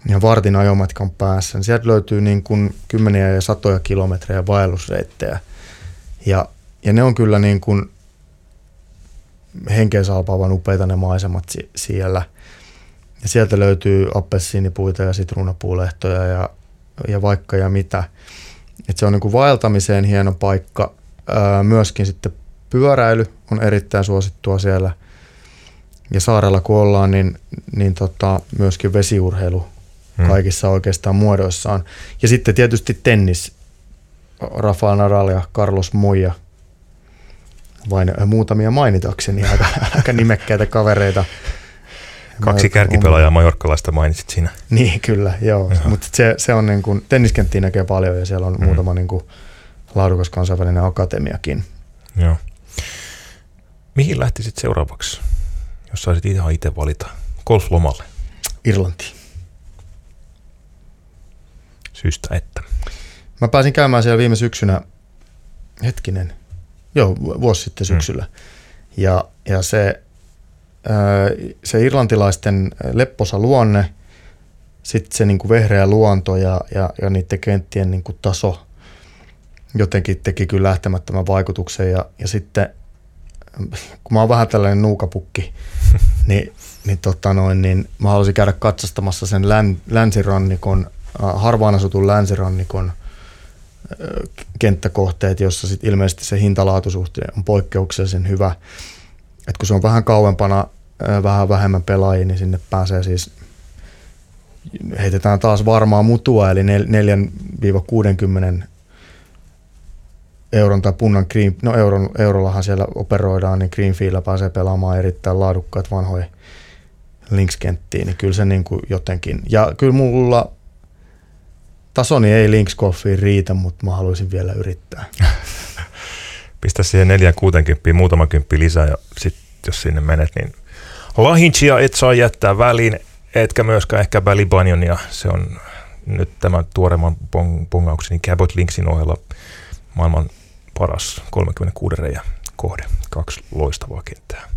ja vartin ajomatkan päässä. Sieltä löytyy niin kuin kymmeniä ja satoja kilometrejä vaellusreittejä. Ja, ja ne on kyllä niin kuin henkeä salpaavan upeita ne maisemat siellä – ja sieltä löytyy appelsiinipuita ja sitruunapuulehtoja ja, ja vaikka ja mitä. Et se on niin kuin vaeltamiseen hieno paikka. Ää, myöskin sitten pyöräily on erittäin suosittua siellä. Ja saarella kun ollaan, niin, niin tota, myöskin vesiurheilu hmm. kaikissa oikeastaan muodoissaan. Ja sitten tietysti tennis. Rafael Nadal ja Carlos Moya. Vain muutamia mainitakseni, aika, aika nimekkäitä kavereita. Kaksi kärkipelaajaa majorkkalaista mainitsit siinä. Niin, kyllä, joo. Mutta se, se on niin kuin, tenniskenttiä näkee paljon ja siellä on mm. muutama niin kuin, laadukas kansainvälinen akatemiakin. Joo. Mihin lähtisit seuraavaksi, jos saisit ihan itse valita golflomalle? Irlanti. Syystä että? Mä pääsin käymään siellä viime syksynä, hetkinen, joo, vuosi sitten syksyllä. Mm. Ja, ja se se irlantilaisten lepposa luonne, sitten se niin kuin vehreä luonto ja, ja, ja niiden kenttien niin kuin taso jotenkin teki kyllä lähtemättömän vaikutuksen. Ja, ja sitten, kun mä oon vähän tällainen nuukapukki, niin, niin, tota noin, niin mä haluaisin käydä katsastamassa sen län, länsirannikon, harvaan asutun länsirannikon kenttäkohteet, jossa sit ilmeisesti se hintalaatusuhteen on poikkeuksellisen hyvä. Et kun se on vähän kauempana, vähän vähemmän pelaajia, niin sinne pääsee siis, heitetään taas varmaa mutua, eli 4-60 euron tai punnan green, no euron, eurollahan siellä operoidaan, niin Greenfieldillä pääsee pelaamaan erittäin laadukkaat vanhoja linkskenttiin, niin kyllä se niin kuin jotenkin, ja kyllä mulla tasoni ei links riitä, mutta mä haluaisin vielä yrittää. pistä siihen 460 muutama kymppi lisää ja sitten jos sinne menet, niin Lahinchia et saa jättää väliin, etkä myöskään ehkä Balibanionia. Se on nyt tämän tuoreemman pong- pongaukseni Cabot Linksin ohella maailman paras 36 reijä kohde. Kaksi loistavaa kenttää.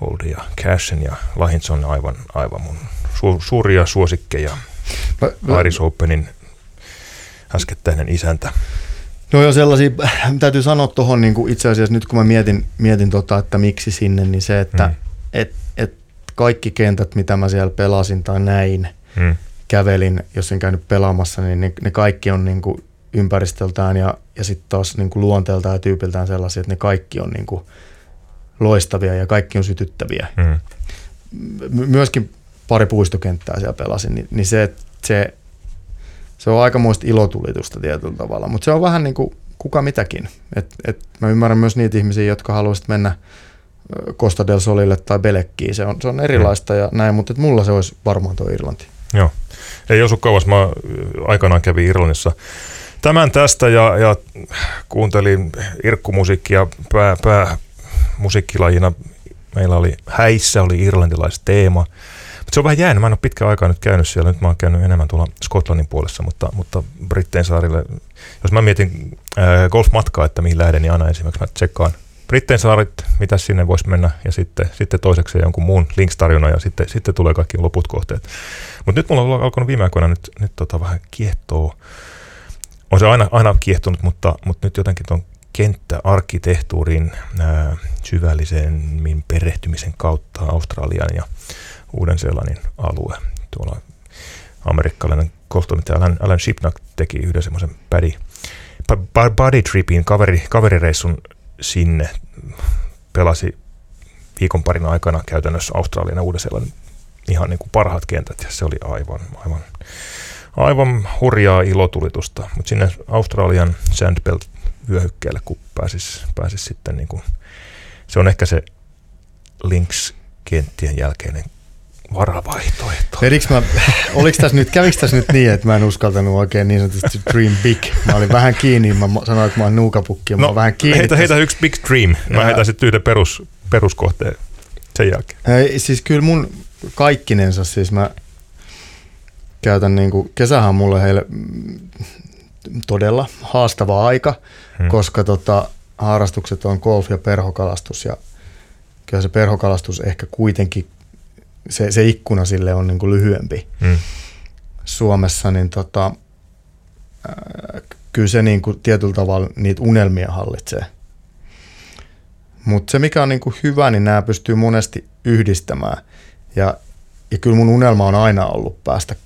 Holden ja Cashen ja Lahins on aivan, aivan mun su- suuria suosikkeja. Iris Openin äskettäinen isäntä. No jo sellaisia, täytyy sanoa tuohon niin itse asiassa nyt kun mä mietin, mietin tota, että miksi sinne, niin se, että mm. et, et kaikki kentät, mitä mä siellä pelasin tai näin, mm. kävelin, jos en käynyt pelaamassa, niin ne, ne kaikki on niin kuin ympäristöltään ja, ja sitten taas niin kuin luonteeltaan ja tyypiltään sellaisia, että ne kaikki on niin kuin loistavia ja kaikki on sytyttäviä. Mm. Myöskin pari puistokenttää siellä pelasin, niin, niin se, se, se on aikamoista ilotulitusta tietyllä tavalla, mutta se on vähän niin kuin kuka mitäkin. Et, et mä ymmärrän myös niitä ihmisiä, jotka haluaisivat mennä Costa del Solille tai Belekkiin. Se on, se on erilaista mm. ja näin, mutta et mulla se olisi varmaan tuo Irlanti. Joo. Ei osu kauas. Mä aikanaan kävin Irlannissa tämän tästä ja, ja kuuntelin irkkumusiikkia pää, pää musiikkilajina. Meillä oli häissä, oli irlantilaisteema. Mutta se on vähän jäänyt. Mä en ole pitkään aikaa nyt käynyt siellä. Nyt mä oon käynyt enemmän tuolla Skotlannin puolessa, mutta, mutta Brittein saarille, jos mä mietin äh, golfmatkaa, että mihin lähden, niin aina esimerkiksi mä tsekkaan Brittein saarit, mitä sinne voisi mennä, ja sitten, sitten toiseksi jonkun muun links-tarjona, ja sitten, sitten tulee kaikki loput kohteet. Mutta nyt mulla on alkanut viime aikoina nyt, nyt tota vähän kiehtoo. On se aina, aina kiehtonut, mutta, mutta nyt jotenkin tuon kenttäarkkitehtuurin ää, syvällisemmin perehtymisen kautta Australian ja Uuden-Seelannin alue. Tuolla amerikkalainen golftoimittaja Alan, Alan Shipnack teki yhden semmoisen body, body tripin, kaveri, kaverireissun sinne. Pelasi viikon parin aikana käytännössä Australian ja Uuden-Seelannin ihan niin kuin parhaat kentät ja se oli aivan, aivan, aivan hurjaa ilotulitusta. Mutta sinne Australian Sandbelt vyöhykkeelle, kun pääsis, pääsis sitten niin kuin, se on ehkä se Lynx-kenttien jälkeinen varavaihtoehto. mä, oliko tässä nyt, kävikö tässä nyt niin, että mä en uskaltanut oikein niin sanotusti dream big? Mä olin vähän kiinni, mä sanoin, että mä oon nuukapukki ja no, mä vähän kiinni. Heitä, heitä yksi big dream. Mä ja. heitän sitten yhden perus, peruskohteen sen jälkeen. Hei, siis kyllä mun kaikkinensa, siis mä käytän niin kuin, kesähän on mulle heille todella haastava aika, hmm. koska tota, harrastukset on golf ja perhokalastus ja kyllä se perhokalastus ehkä kuitenkin se, se ikkuna sille on niin kuin lyhyempi mm. Suomessa, niin tota, äh, kyllä se niin kuin tietyllä tavalla niitä unelmia hallitsee. Mutta se, mikä on niin kuin hyvä, niin nämä pystyy monesti yhdistämään. Ja, ja kyllä mun unelma on aina ollut päästä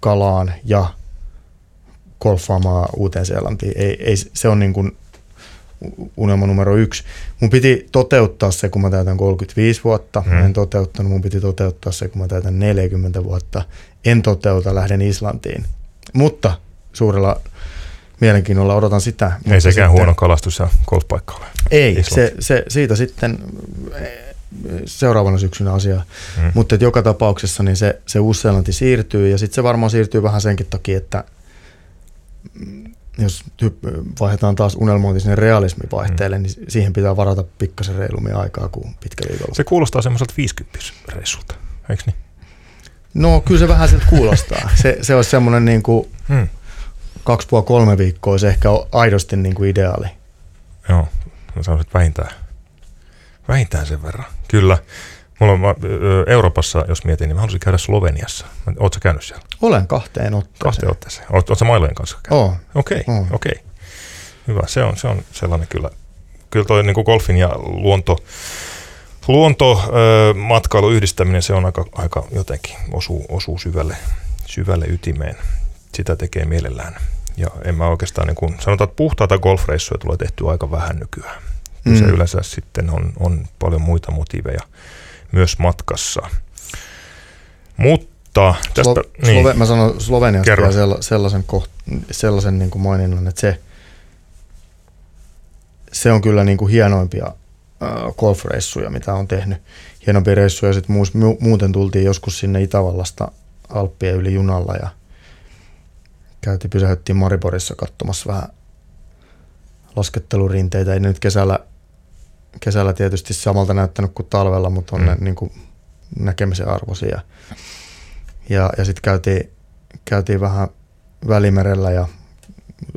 kalaan ja golfaamaan uuteen Seelantiin. Ei, ei, se on niin kuin unelma numero yksi. Mun piti toteuttaa se, kun mä täytän 35 vuotta. Mm. En toteuttanut, mun piti toteuttaa se, kun mä täytän 40 vuotta. En toteuta, lähden Islantiin. Mutta suurella mielenkiinnolla odotan sitä. Ei sekään sitten, huono kalastus ja golfpaikka ole. Ei, se, se, siitä sitten eh, seuraavana syksynä asiaa. Mm. Mutta joka tapauksessa niin se, se Uusi-Seelanti siirtyy ja sitten se varmaan siirtyy vähän senkin takia, että jos vaihdetaan taas unelmointi sinne realismivaihteelle, mm. niin siihen pitää varata pikkasen reilummin aikaa kuin pitkä viikolla. Se kuulostaa semmoiselta 50 reissulta, eikö niin? No kyllä se vähän siltä kuulostaa. Se, se olisi semmoinen niin kuin mm. kaksi puoli kolme viikkoa, se ehkä aidosti niin kuin ideaali. Joo, mä sanoisin, että vähintään, vähintään sen verran. Kyllä. Mulla on, Euroopassa, jos mietin, niin mä haluaisin käydä Sloveniassa. Oletko käynyt siellä? Olen kahteen otteeseen. Kahteen otteeseen. Oletko mailojen kanssa käynyt? Okei, okei. Okay, okay. Hyvä, se on, se on sellainen kyllä. Kyllä toi niin kuin golfin ja luonto, luontomatkailu yhdistäminen, se on aika, aika jotenkin osuu, osuu syvälle, syvälle ytimeen. Sitä tekee mielellään. Ja en mä oikeastaan, niin kuin, sanotaan, että puhtaita golfreissuja tulee tehty aika vähän nykyään. Mm. Se yleensä sitten on, on paljon muita motiiveja myös matkassa. Mutta tästä... Slo- niin, Slove- mä sanon Sloveniasta kerro. sellaisen, koht, sellaisen niin kuin maininnan, että se, se on kyllä niin kuin hienoimpia äh, golfreissuja, mitä on tehnyt. Hienompia reissuja. Sitten mu- muuten tultiin joskus sinne Itävallasta Alppien yli junalla ja käytiin, pysähyttiin Mariborissa katsomassa vähän laskettelurinteitä. Ei nyt kesällä kesällä tietysti samalta näyttänyt kuin talvella, mutta on mm. ne niin kuin näkemisen arvoisia. Ja, ja sitten käytiin, käytiin vähän Välimerellä ja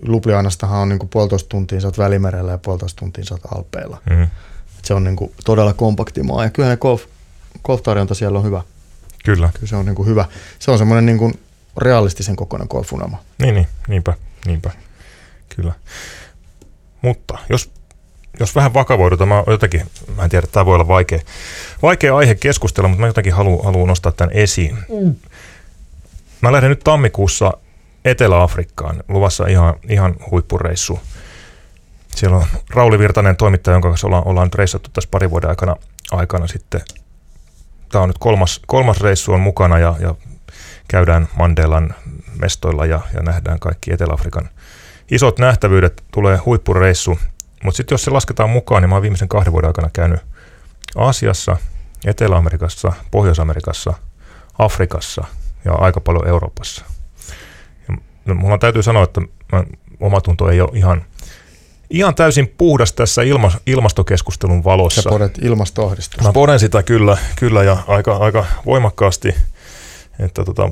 Lublianastahan on niin kuin puolitoista tuntia saat Välimerellä ja puolitoista tuntia saat Alpeilla. Mm. Et se on niin kuin todella kompakti maa ja kyllä ne golf, golf-tarjonta siellä on hyvä. Kyllä. Kyllä se on niin kuin hyvä. Se on semmoinen niin kuin realistisen kokoinen golfunama. Niin, niin, niinpä, niinpä. Kyllä. Mutta jos, jos vähän vakavoidutaan, mä jotenkin, mä en tiedä, tämä voi olla vaikea, vaikea aihe keskustella, mutta mä jotenkin haluan, haluan nostaa tämän esiin. Mm. Mä lähden nyt tammikuussa Etelä-Afrikkaan, luvassa ihan, ihan huippureissu. Siellä on Rauli Virtanen toimittaja, jonka kanssa ollaan, ollaan nyt reissattu tässä parin vuoden aikana, aikana sitten. Tämä on nyt kolmas, kolmas reissu on mukana ja, ja käydään Mandelan mestoilla ja, ja nähdään kaikki Etelä-Afrikan isot nähtävyydet, tulee huippureissu. Mutta sitten jos se lasketaan mukaan, niin mä oon viimeisen kahden vuoden aikana käynyt Aasiassa, Etelä-Amerikassa, Pohjois-Amerikassa, Afrikassa ja aika paljon Euroopassa. Ja no, mulla täytyy sanoa, että mä, omatunto ei ole ihan, ihan täysin puhdas tässä ilma, ilmastokeskustelun valossa. Sä podet ilmastoahdistusta. Mä poden sitä kyllä, kyllä ja aika, aika voimakkaasti. Että tota,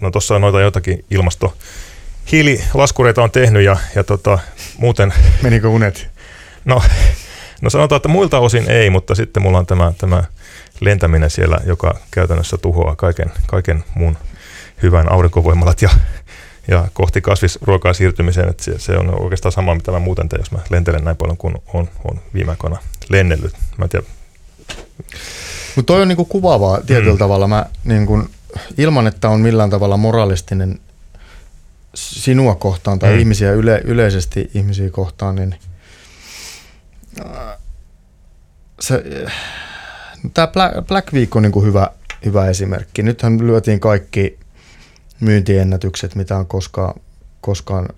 no tuossa on noita jotakin ilmasto hiililaskureita on tehnyt ja, ja tota, muuten... Menikö unet? No, no sanotaan, että muilta osin ei, mutta sitten mulla on tämä, tämä lentäminen siellä, joka käytännössä tuhoaa kaiken, kaiken muun hyvän aurinkovoimalat ja, ja kohti kasvisruokaa siirtymiseen. Että se, se on oikeastaan sama, mitä mä muuten teen, jos mä lentelen näin paljon kuin on, on viime aikoina lennellyt. Mä en tiedä. Mutta toi on niinku kuvaavaa tietyllä mm. tavalla. Mä niinku, ilman, että on millään tavalla moralistinen sinua kohtaan tai mm. ihmisiä yle, yleisesti ihmisiä kohtaan, niin äh, se, tämä Black, Black Week on niin kuin hyvä, hyvä esimerkki. Nythän lyötiin kaikki myyntiennätykset, mitä on koskaan, koskaan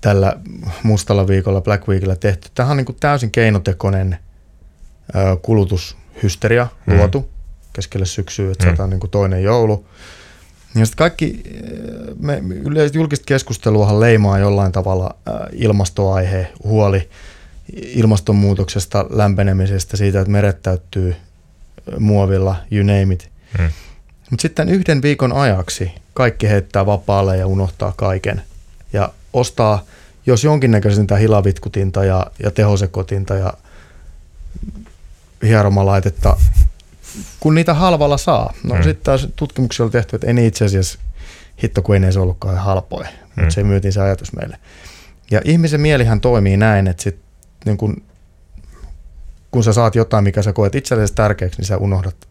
tällä mustalla viikolla Black Weekillä tehty. Tähän on niin kuin täysin keinotekoinen kulutushysteria mm. luotu keskelle syksyä, että mm. saadaan niin kuin toinen joulu. Ja sitten kaikki, me yleisesti julkista keskusteluahan leimaa jollain tavalla ilmastoaihe, huoli ilmastonmuutoksesta, lämpenemisestä, siitä, että meret täyttyy muovilla, you name it. Hmm. Mutta sitten yhden viikon ajaksi kaikki heittää vapaalle ja unohtaa kaiken. Ja ostaa, jos jonkinnäköistä hilavitkutinta ja, ja tehosekotinta ja hieromalaitetta kun niitä halvalla saa. No mm. sitten taas tutkimuksia on tehty, että ei itse asiassa hitto, kun ei ne ollutkaan halpoja. Mm. Mutta se myytiin se ajatus meille. Ja ihmisen mielihän toimii näin, että sit, niin kun, kun sä saat jotain, mikä sä koet itsellesi tärkeäksi, niin sä unohdat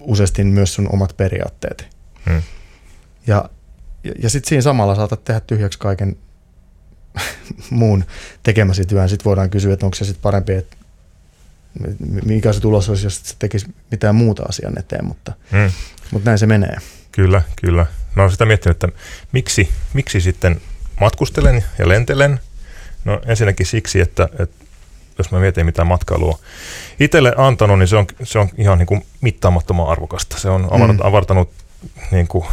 useasti myös sun omat periaatteet. Mm. Ja, ja, ja sitten siinä samalla saatat tehdä tyhjäksi kaiken muun tekemäsi työn. Sitten voidaan kysyä, että onko se sitten parempi, että mikä se tulos olisi, jos se tekisi mitään muuta asian eteen, mutta, mm. mutta näin se menee. Kyllä, kyllä. Mä olen sitä miettinyt, että miksi, miksi sitten matkustelen ja lentelen. No ensinnäkin siksi, että, että jos mä mietin mitä matkailua itselle antanut, niin se on, se on ihan niin kuin mittaamattoman arvokasta. Se on avart, mm. avartanut niin kuin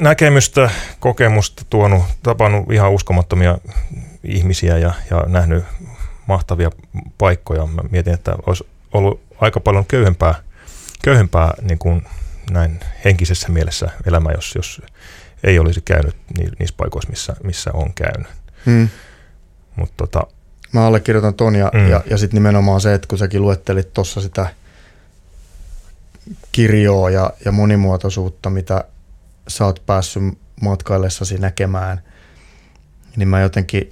näkemystä, kokemusta, tuonut, tapannut ihan uskomattomia ihmisiä ja, ja nähnyt mahtavia paikkoja. Mä mietin, että olisi ollut aika paljon köyhempää, köyhempää niin kuin näin henkisessä mielessä elämä, jos, jos ei olisi käynyt niissä paikoissa, missä, missä on käynyt. Hmm. Mut tota, Mä allekirjoitan ton ja, mm. ja, ja sitten nimenomaan se, että kun säkin luettelit tuossa sitä kirjoa ja, ja monimuotoisuutta, mitä sä oot päässyt matkaillessasi näkemään, niin mä jotenkin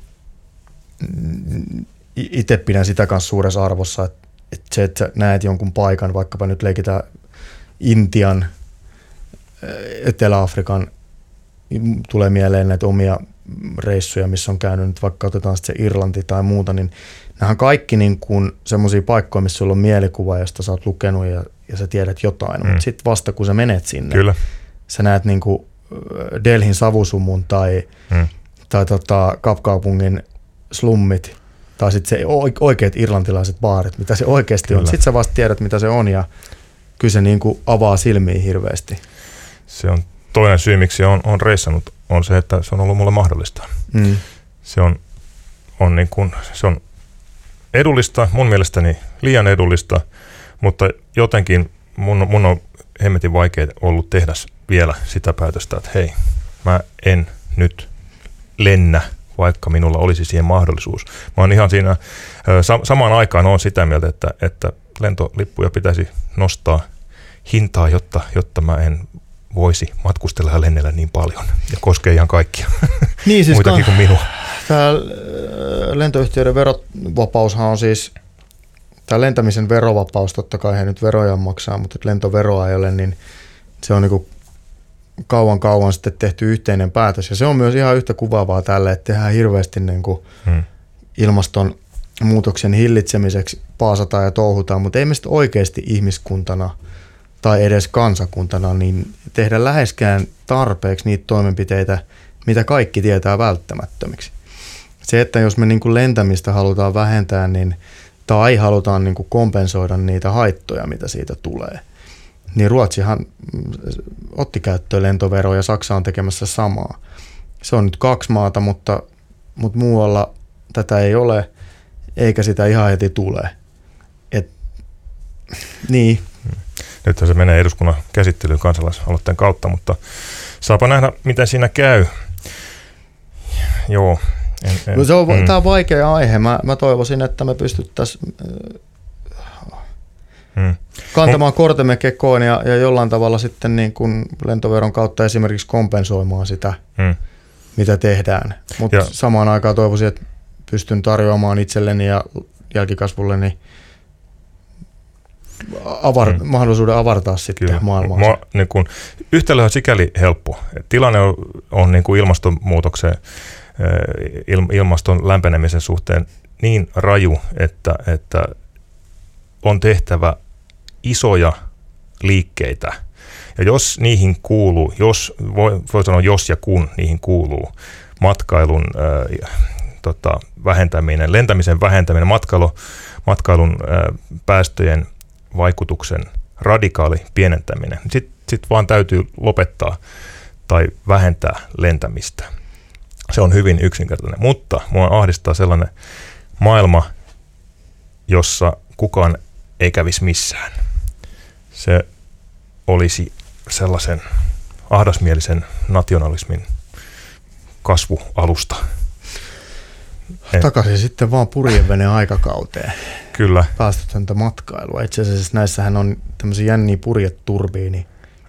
itse pidän sitä kanssa suuressa arvossa, että, että se, että näet jonkun paikan, vaikkapa nyt leikitään Intian, Etelä-Afrikan, tulee mieleen näitä omia reissuja, missä on käynyt, nyt vaikka otetaan sitten se Irlanti tai muuta, niin nämä on kaikki niin kuin semmoisia paikkoja, missä sulla on mielikuva, josta sä oot lukenut ja, ja sä tiedät jotain, mm. mutta sitten vasta kun sä menet sinne, Kyllä. sä näet niin kuin Delhin savusumun tai, mm. tai tota Kapkaupungin slummit, tai sitten se oikeat irlantilaiset baarit, mitä se oikeasti kyllä. on. Sitten sä vasta tiedät, mitä se on ja kyllä se niin kuin avaa silmiä hirveästi. Se on toinen syy, miksi on, on reissannut, on se, että se on ollut mulle mahdollista. Mm. Se, on, on niin kuin, se on edullista, mun mielestäni liian edullista, mutta jotenkin mun, mun on hemmetin vaikea ollut tehdä vielä sitä päätöstä, että hei, mä en nyt lennä vaikka minulla olisi siihen mahdollisuus. Mä oon ihan siinä, samaan aikaan on sitä mieltä, että, että lentolippuja pitäisi nostaa hintaa, jotta, jotta mä en voisi matkustella ja lennellä niin paljon ja koskee ihan kaikkia, Niin siis muitakin kuin minua. Tämä lentoyhtiöiden verovapaushan on siis, tämä lentämisen verovapaus, totta kai he nyt veroja maksaa, mutta lentoveroa ei ole, niin se on niin kauan kauan sitten tehty yhteinen päätös. Ja se on myös ihan yhtä kuvaavaa tälle, että tehdään hirveästi niin kuin Hmm. ilmastonmuutoksen hillitsemiseksi paasataan ja touhutaan, mutta ei me sitten oikeasti ihmiskuntana tai edes kansakuntana niin tehdä läheskään tarpeeksi niitä toimenpiteitä, mitä kaikki tietää välttämättömiksi. Se, että jos me niin kuin lentämistä halutaan vähentää, niin tai halutaan niin kuin kompensoida niitä haittoja, mitä siitä tulee, niin Ruotsihan mm, otti käyttöön lentovero ja Saksa on tekemässä samaa. Se on nyt kaksi maata, mutta, mutta muualla tätä ei ole, eikä sitä ihan heti tule. Et, niin, Nyt se menee eduskunnan käsittelyyn kansalaisaloitteen kautta, mutta saapa nähdä, miten siinä käy. Joo. En, en, No se on, mm. Tämä on vaikea aihe. Mä, mä toivoisin, että me pystyttäisiin mm. kantamaan kortemme kekoon ja, ja jollain tavalla sitten niin kuin lentoveron kautta esimerkiksi kompensoimaan sitä, Mm. mitä tehdään. Mutta samaan aikaan toivoisin, että pystyn tarjoamaan itselleni ja jälkikasvulleni avar, Mm. mahdollisuuden avartaa sitten Kyllä. maailmaa. Mua, niin kun, yhtälö on sikäli helppo. Et Tilanne on, on niin kuin ilmastonmuutoksen, eh, il, ilmaston lämpenemisen suhteen niin raju, että, että on tehtävä isoja liikkeitä. Ja jos niihin kuuluu, jos, voi, voi sanoa jos ja kun niihin kuuluu matkailun äh, tota, vähentäminen, lentämisen vähentäminen, matkailu, matkailun äh, päästöjen vaikutuksen radikaali pienentäminen. Sitten sit vaan täytyy lopettaa tai vähentää lentämistä. Se on hyvin yksinkertainen, mutta mua ahdistaa sellainen maailma, jossa kukaan ei kävisi missään. Se olisi sellaisen ahdasmielisen nationalismin kasvualusta. Takaisin sitten vaan purjevene aikakauteen. Kyllä, päästötöntä matkailua. Itse asiassa näissähän on tämmöisiä jänniä purjeturbiini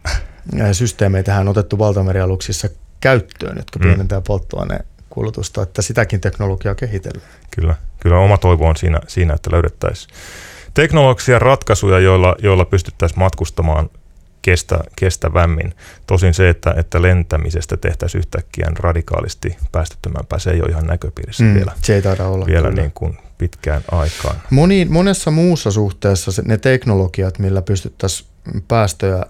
ja systeemeitähän on otettu valtamerialuksissa käyttöön, jotka Mm. pienentää polttoaineen kulutusta, että sitäkin teknologiaa kehitellään. kyllä, kyllä oma toivo on siinä, siinä että löydettäisiin teknologisia ratkaisuja, joilla, joilla pystyttäisiin matkustamaan kestä, kestävämmin. Tosin se, että, että lentämisestä tehtäisiin yhtäkkiä radikaalisti päästöttömämpää, se ei ole ihan näköpiirissä mm. vielä, Se ei taida olla. vielä kyllä. niin kuin pitkään aikaan. Moni, monessa muussa suhteessa se, ne teknologiat, millä pystyttäisiin päästöjä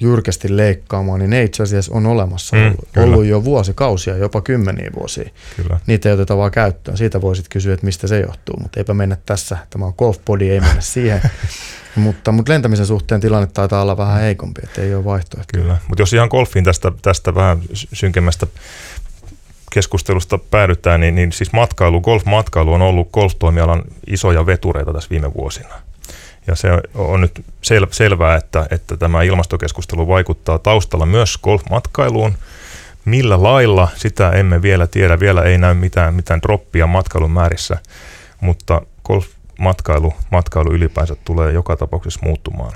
jyrkästi leikkaamaan, niin ne itse asiassa on olemassa Mm, ollut, kyllä. ollut jo vuosikausia, jopa kymmeniä vuosia. Kyllä. Niitä ei oteta vaan käyttöön. Siitä voisit kysyä, että mistä se johtuu, mutta eipä mennä tässä. Tämä on golfbody, ei mennä siihen. mutta, mutta lentämisen suhteen tilanne taitaa olla vähän heikompi, että ei ole vaihtoehtoja. Kyllä, mutta jos ihan golfiin tästä, tästä vähän sy- synkemmästä keskustelusta päädytään, niin, niin siis matkailu, golfmatkailu on ollut golftoimialan isoja vetureita tässä viime vuosina. Ja se on nyt sel, selvää, että, että tämä ilmastokeskustelu vaikuttaa taustalla myös golfmatkailuun. Millä lailla, sitä emme vielä tiedä. Vielä ei näy mitään, mitään droppia matkailun määrissä, mutta golfmatkailu matkailu ylipäänsä tulee joka tapauksessa muuttumaan.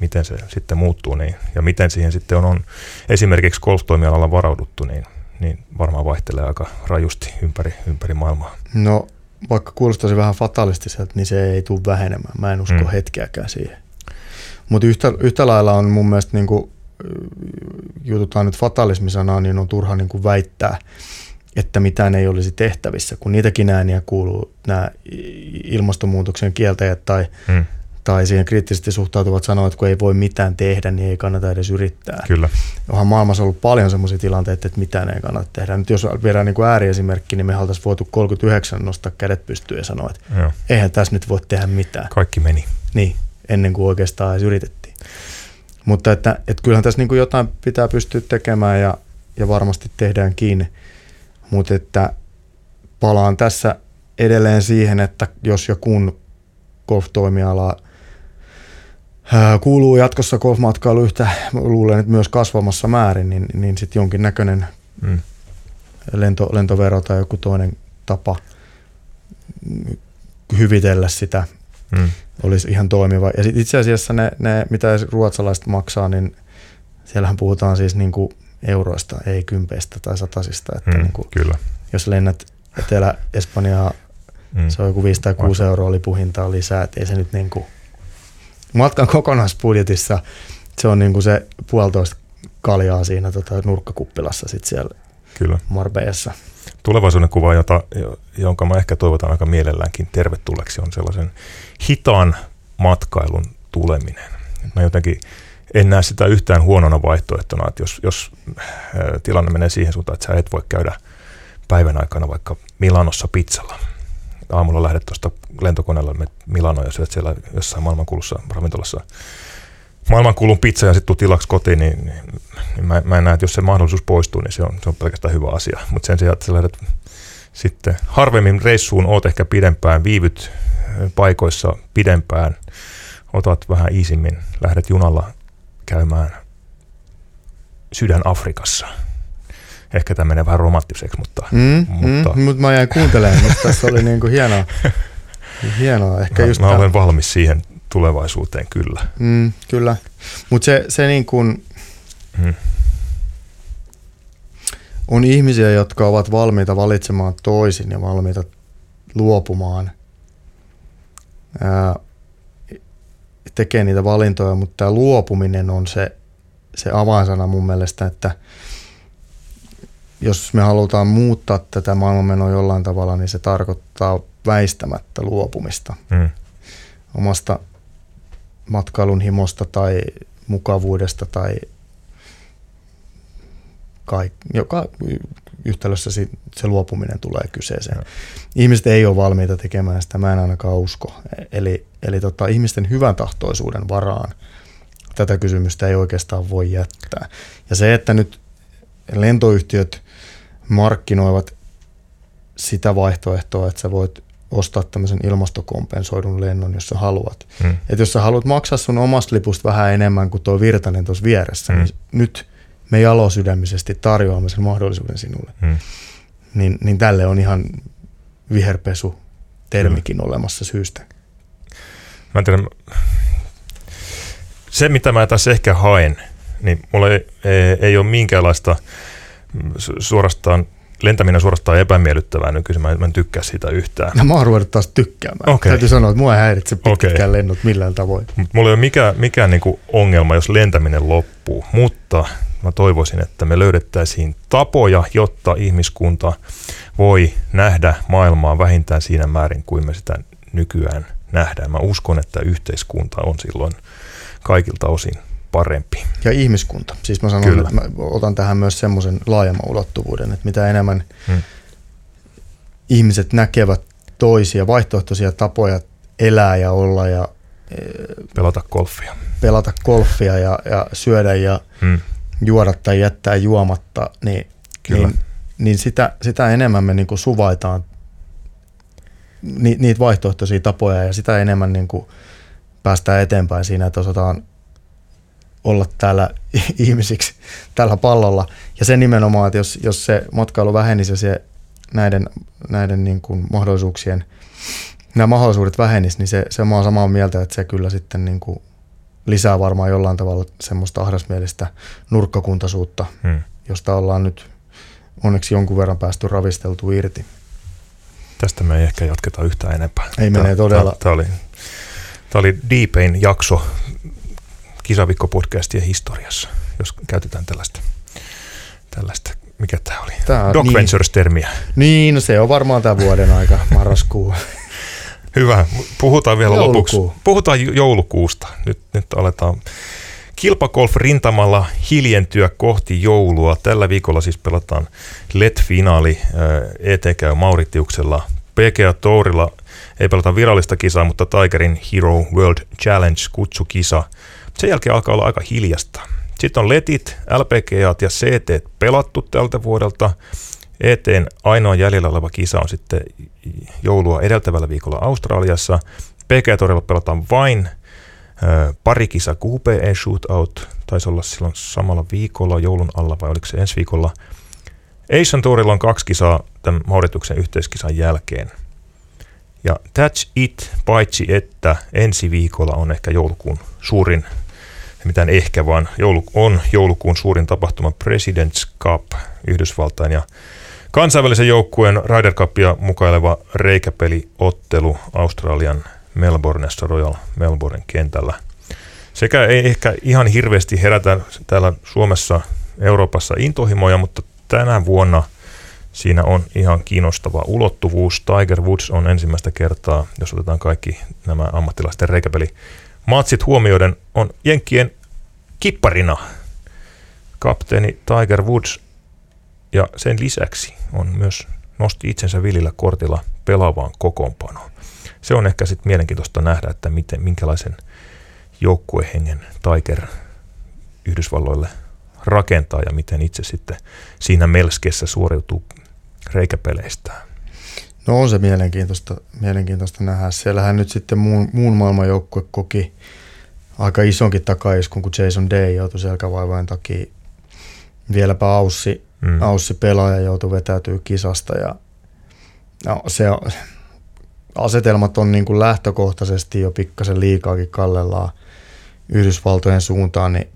Miten se sitten muuttuu niin, ja miten siihen sitten on, on esimerkiksi golftoimialalla varauduttu, niin, niin varmaan vaihtelee aika rajusti ympäri, ympäri maailmaa. No, vaikka kuulostaisi vähän fatalistiselta, niin se ei tule vähenemään. Mä en usko Mm. mm. hetkeäkään siihen. Mutta yhtä, yhtä lailla on mun mielestä, niin kuin, jututaan nyt fatalismisanaa, niin on turha niin kuin väittää, että mitään ei olisi tehtävissä, kun niitäkin ääniä kuuluu nämä ilmastonmuutoksen kieltäjät tai, Hmm, tai siihen kriittisesti suhtautuvat sanoo, että kun ei voi mitään tehdä, niin ei kannata edes yrittää. kyllä, Onhan maailmassa ollut paljon sellaisia tilanteita, että mitään ei kannata tehdä. Nyt jos viedään niin kuin ääriesimerkki, niin me oltaisiin voitu 39 nostaa kädet pystyyn ja sanoa, että joo. eihän tässä nyt voi tehdä mitään. Kaikki meni. Niin, ennen kuin oikeastaan edes yritettiin. Mutta että, että kyllähän tässä niin kuin jotain pitää pystyä tekemään ja, ja varmasti tehdään kiinni. Mutta että palaan tässä edelleen siihen, että jos ja kun golf-toimiala ää, kuuluu jatkossa golfmatkailu yhtä, luulen, että myös kasvamassa määrin, niin, niin sitten jonkinnäköinen Hmm. lento, lentovero tai joku toinen tapa mm, hyvitellä sitä Hmm. olisi ihan toimiva. Ja sit itse asiassa ne, ne mitä ruotsalaiset maksaa, niin siellähän puhutaan siis niin kuin euroista, ei kympeistä tai satasista. Että Mm, niin kuin, kyllä. jos lennät Etelä-Espanjaa, Mm. se on joku 5 tai 6 euroa lipuhintaa lisää, että ei se nyt niin kuin, matkan kokonaisbudjetissa se on niin kuin se puolitoista kaljaa siinä tota, nurkkakuppilassa sit siellä Kyllä. Marbejassa. Tulevaisuuden kuva, jota, jo- jonka mä ehkä toivotan aika mielelläänkin tervetulleeksi, on sellaisen hitaan matkailun tuleminen. Mä jotenkin en näe sitä yhtään huonona vaihtoehtona, että jos, jos ää, tilanne menee siihen suuntaan, että sä et voi käydä päivän aikana vaikka Milanossa pizzalla. Aamulla lähdet tuosta lentokoneella menet Milanoon ja syöt siellä jossain maailmankuulussa ravintolassa maailmankuulun pizza ja sitten tuu tilaksi kotiin, niin, niin, niin mä, mä en näe, että jos se mahdollisuus poistuu, niin se on, se on pelkästään hyvä asia. Mutta sen sijaan, että sä lähdet sitten harvemmin reissuun, oot ehkä pidempään, viivyt ö, paikoissa pidempään, otat vähän iisimmin, lähdet junalla käymään sydän Afrikassa. Ehkä tämä menee vähän romanttiseksi, mutta Mm, Mutta- mutta mm, mut mä jäin kuuntelemaan, mutta tässä oli niinku hienoa. hienoa. Ehkä mä, just mä olen valmis siihen tulevaisuuteen kyllä. Mm, kyllä. Mutta se, se niin kuin Mm. on ihmisiä, jotka ovat valmiita valitsemaan toisin ja valmiita luopumaan, ää, tekee niitä valintoja, mutta tämä luopuminen on se, se avainsana mun mielestä, että jos me halutaan muuttaa tätä maailmanmenoa jollain tavalla, niin se tarkoittaa väistämättä luopumista Mm. omasta matkailun himosta tai mukavuudesta tai kaik, joka yhtälössä se luopuminen tulee kyseeseen. Joo. Ihmiset ei ole valmiita tekemään sitä, mä en ainakaan usko. Eli, eli tota, ihmisten hyvän tahtoisuuden varaan tätä kysymystä ei oikeastaan voi jättää. Ja se, että nyt lentoyhtiöt markkinoivat sitä vaihtoehtoa, että sä voit ostaa tämmöisen ilmastokompensoidun lennon, jos sä haluat. Mm. Että jos sä haluat maksaa sun omasta lipusta vähän enemmän kuin tuo Virtanen tuossa vieressä, Mm. mm. niin nyt me jalosydämisesti tarjoamme sen mahdollisuuden sinulle. Mm. Niin, niin tälle on ihan viherpesu termikin olemassa syystä. Mä en tiedä, se mitä mä tässä ehkä haen, niin mulla ei, ei, ei ole minkäänlaista mm, suorastaan, lentäminen suorastaan epämiellyttävää nykyisin, mä en, mä en tykkää siitä yhtään. No mä oon ruvennut taas tykkäämään. Okei. Täytyy sanoa, että mua ei häiritse pitkätkään Okei. lennot millään tavoin. Mut mulla ei ole mikään, mikään niinku ongelma, jos lentäminen loppuu, mutta mä toivoisin, että me löydettäisiin tapoja, jotta ihmiskunta voi nähdä maailmaa vähintään siinä määrin kuin me sitä nykyään nähdään. Mä uskon, että yhteiskunta on silloin kaikilta osin parempi. Ja ihmiskunta. Siis mä sanon, Kyllä. että mä otan tähän myös semmoisen laajemman ulottuvuuden, että mitä enemmän Hmm. ihmiset näkevät toisia vaihtoehtoisia tapoja elää ja olla ja eh, Pelata golfia. pelata golfia ja, ja syödä ja Mm. juoda tai jättää juomatta, niin, Kyllä. niin, niin sitä, sitä enemmän me niin kuin suvaitaan ni, niitä vaihtoehtoisia tapoja ja sitä enemmän niin kuin päästään eteenpäin siinä, että osataan olla täällä ihmisiksi tällä pallolla. Ja se nimenomaan, että jos, jos se matkailu vähenisi ja se näiden, näiden niin kuin mahdollisuuksien, nämä mahdollisuudet vähenis, niin se, se mä oon samaa mieltä, että se kyllä sitten niin kuin lisää varmaan jollain tavalla semmoista ahdasmielistä nurkkakuntaisuutta, Mm. josta ollaan nyt onneksi jonkun verran päästy ravisteltu irti. Tästä me ei ehkä jatketa yhtään enempää. Ei menee todella. Tämä oli, oli Deepain jakso kisavikkopodcastien historiassa, jos käytetään tällaista, tällaista mikä tämä oli? Tää Doc niin, Ventures-termiä. niin, no se on varmaan tämän vuoden aika, marraskuu. Hyvä. Puhutaan vielä Joulukuu. lopuksi. Puhutaan jo- joulukuusta. Nyt, nyt aletaan kilpagolf-rintamalla hiljentyä kohti joulua. Tällä viikolla siis pelataan LED-finaali. ET käy Mauritiuksella. PGA Tourilla ei pelata virallista kisaa, mutta Tigerin Hero World Challenge kutsukisa. Sen jälkeen alkaa olla aika hiljasta. Sitten on letit, LPGAt ja CT pelattu tältä vuodelta. ETn ainoa jäljellä oleva kisa on sitten joulua edeltävällä viikolla Australiassa. PGA Torilla pelataan vain pari kisa QPE Shootout. Taisi olla silloin samalla viikolla joulun alla vai oliko se ensi viikolla. Asian Tourilla on kaksi kisaa tämän Maurituksen yhteiskisan jälkeen. Ja that's it, paitsi että ensi viikolla on ehkä joulukuun suurin mitään ehkä, vaan joulu, on joulukuun suurin tapahtuma President's Cup Yhdysvaltain ja kansainvälisen joukkueen Ryder Cupia mukaileva reikäpeliottelu Australian Melbourneessa Royal Melbourne kentällä. Sekä ei ehkä ihan hirveästi herätä täällä Suomessa, Euroopassa intohimoja, mutta tänä vuonna siinä on ihan kiinnostava ulottuvuus. Tiger Woods on ensimmäistä kertaa, jos otetaan kaikki nämä ammattilaisten reikäpeli matsit huomioiden, on Jenkkien kipparina kapteeni Tiger Woods ja sen lisäksi on myös nosti itsensä vilillä kortilla pelaavaan kokoonpanoon. Se on ehkä sitten mielenkiintoista nähdä, että miten, minkälaisen joukkuehengen Tiger Yhdysvalloille rakentaa ja miten itse sitten siinä melskessä suoriutuu reikäpeleistään. No on se mielenkiintoista, mielenkiintoista nähdä. Siellähän nyt sitten muun, muun maailman joukkue koki aika isonkin takaiskun, kun Jason Day joutui selkävaivojen takia. Vieläpä Aussi, mm. Aussi pelaaja joutui vetäytyy kisasta ja no, se on, asetelmat on niin kuin lähtökohtaisesti jo pikkasen liikaakin kallellaan Yhdysvaltojen suuntaan, niin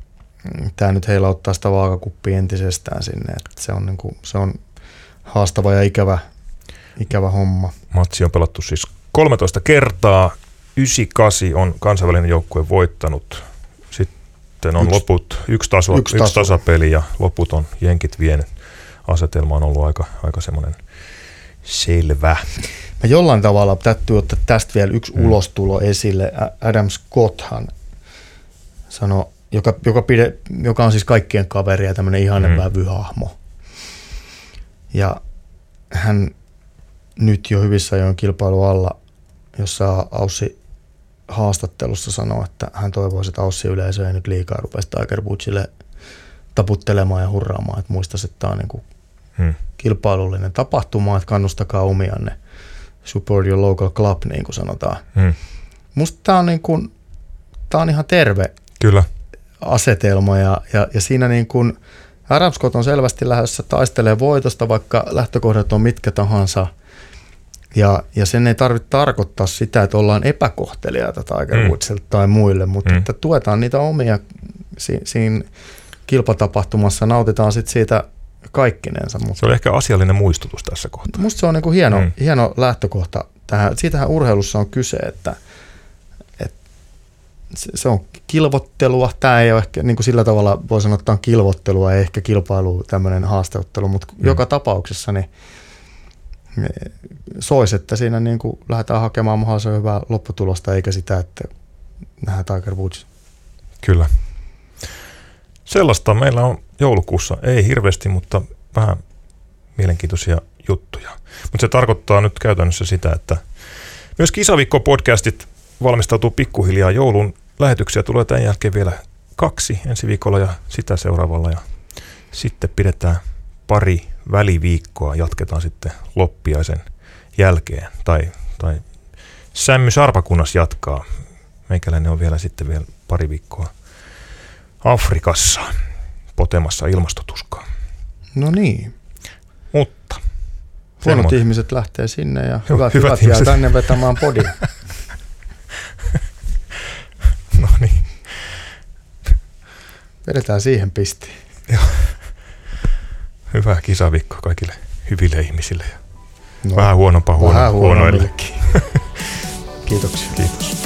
tämä nyt heillä ottaa sitä vaakakuppia entisestään sinne. Että se, on niin kuin, se on haastava ja ikävä, ikävä homma. Matsi on pelattu siis 13 kertaa. 98 on kansainvälinen joukkue voittanut. Sitten on yksi, loput, yksi, taso, yksi, yksi tasapeli ja loput on jenkit vienyt. Asetelma on ollut aika, aika semmoinen selvä. Mä jollain tavalla täytyy ottaa tästä vielä yksi mm. ulostulo esille. Adam Scotthan sanoi, joka, joka, pide, joka on siis kaikkien kaveri ja tämmöinen ihanen mm. vävyhahmo. Ja hän nyt jo hyvissä ajoin kilpailu alla, jossa Aussi haastattelussa sanoi, että hän toivoisi, että Aussi yleisö ei nyt liikaa rupesi Tiger Woodsille taputtelemaan ja hurraamaan, että muistaisi, että tämä on niin kuin hmm. kilpailullinen tapahtuma, että kannustakaa omianne. Support your local club, niin kuin sanotaan. Hmm. Musta tämä on, niin kuin, tämä on ihan terve Kyllä. asetelma ja, ja, ja siinä niin kuin, Adam Scott on selvästi lähdössä taistelee voitosta, vaikka lähtökohdat on mitkä tahansa. Ja, ja sen ei tarvitse tarkoittaa sitä, että ollaan epäkohtelijaita Tiger mm. Woodsilta tai muille, mutta mm. että tuetaan niitä omia si, siinä kilpatapahtumassa, nautitaan sitten siitä kaikkinensa. Mutta se on ehkä asiallinen muistutus tässä kohtaa. Musta se on niin kuin hieno, mm. hieno lähtökohta tähän. Siitähän urheilussa on kyse, että, että se on kilvottelua. Tämä ei ole ehkä niin kuin sillä tavalla, voi sanoa, että on kilvottelua, ei ehkä kilpailu, tämmöinen haasteottelu, mutta mm. joka tapauksessa niin soisi, että siinä niin kuin lähdetään hakemaan mahdollisimman hyvää lopputulosta, eikä sitä, että nähdään Tiger Woods. Kyllä. Sellaista meillä on joulukuussa. Ei hirveästi, mutta vähän mielenkiintoisia juttuja. Mutta se tarkoittaa nyt käytännössä sitä, että myös Kisaviikko-podcastit valmistautuu pikkuhiljaa joulun. Lähetyksiä tulee tämän jälkeen vielä kaksi ensi viikolla ja sitä seuraavalla. Ja sitten pidetään pari väliviikkoa, jatketaan sitten loppiaisen jälkeen. Tai, tai Sämmy Sarpakunnas jatkaa. Meikäläinen on vielä sitten vielä pari viikkoa Afrikassa potemassa ilmastotuskaa. No niin. Mutta. Huonot semmoinen. ihmiset lähtee sinne ja hyvät, hyvät, hyvät jää tänne vetämään podia. no niin. Vedetään siihen pistiin. Joo. Hyvää kisaviikkoa kaikille hyville ihmisille ja no, vähän huonompaa huono, huonoillekin. Kiitoksia. Kiitos.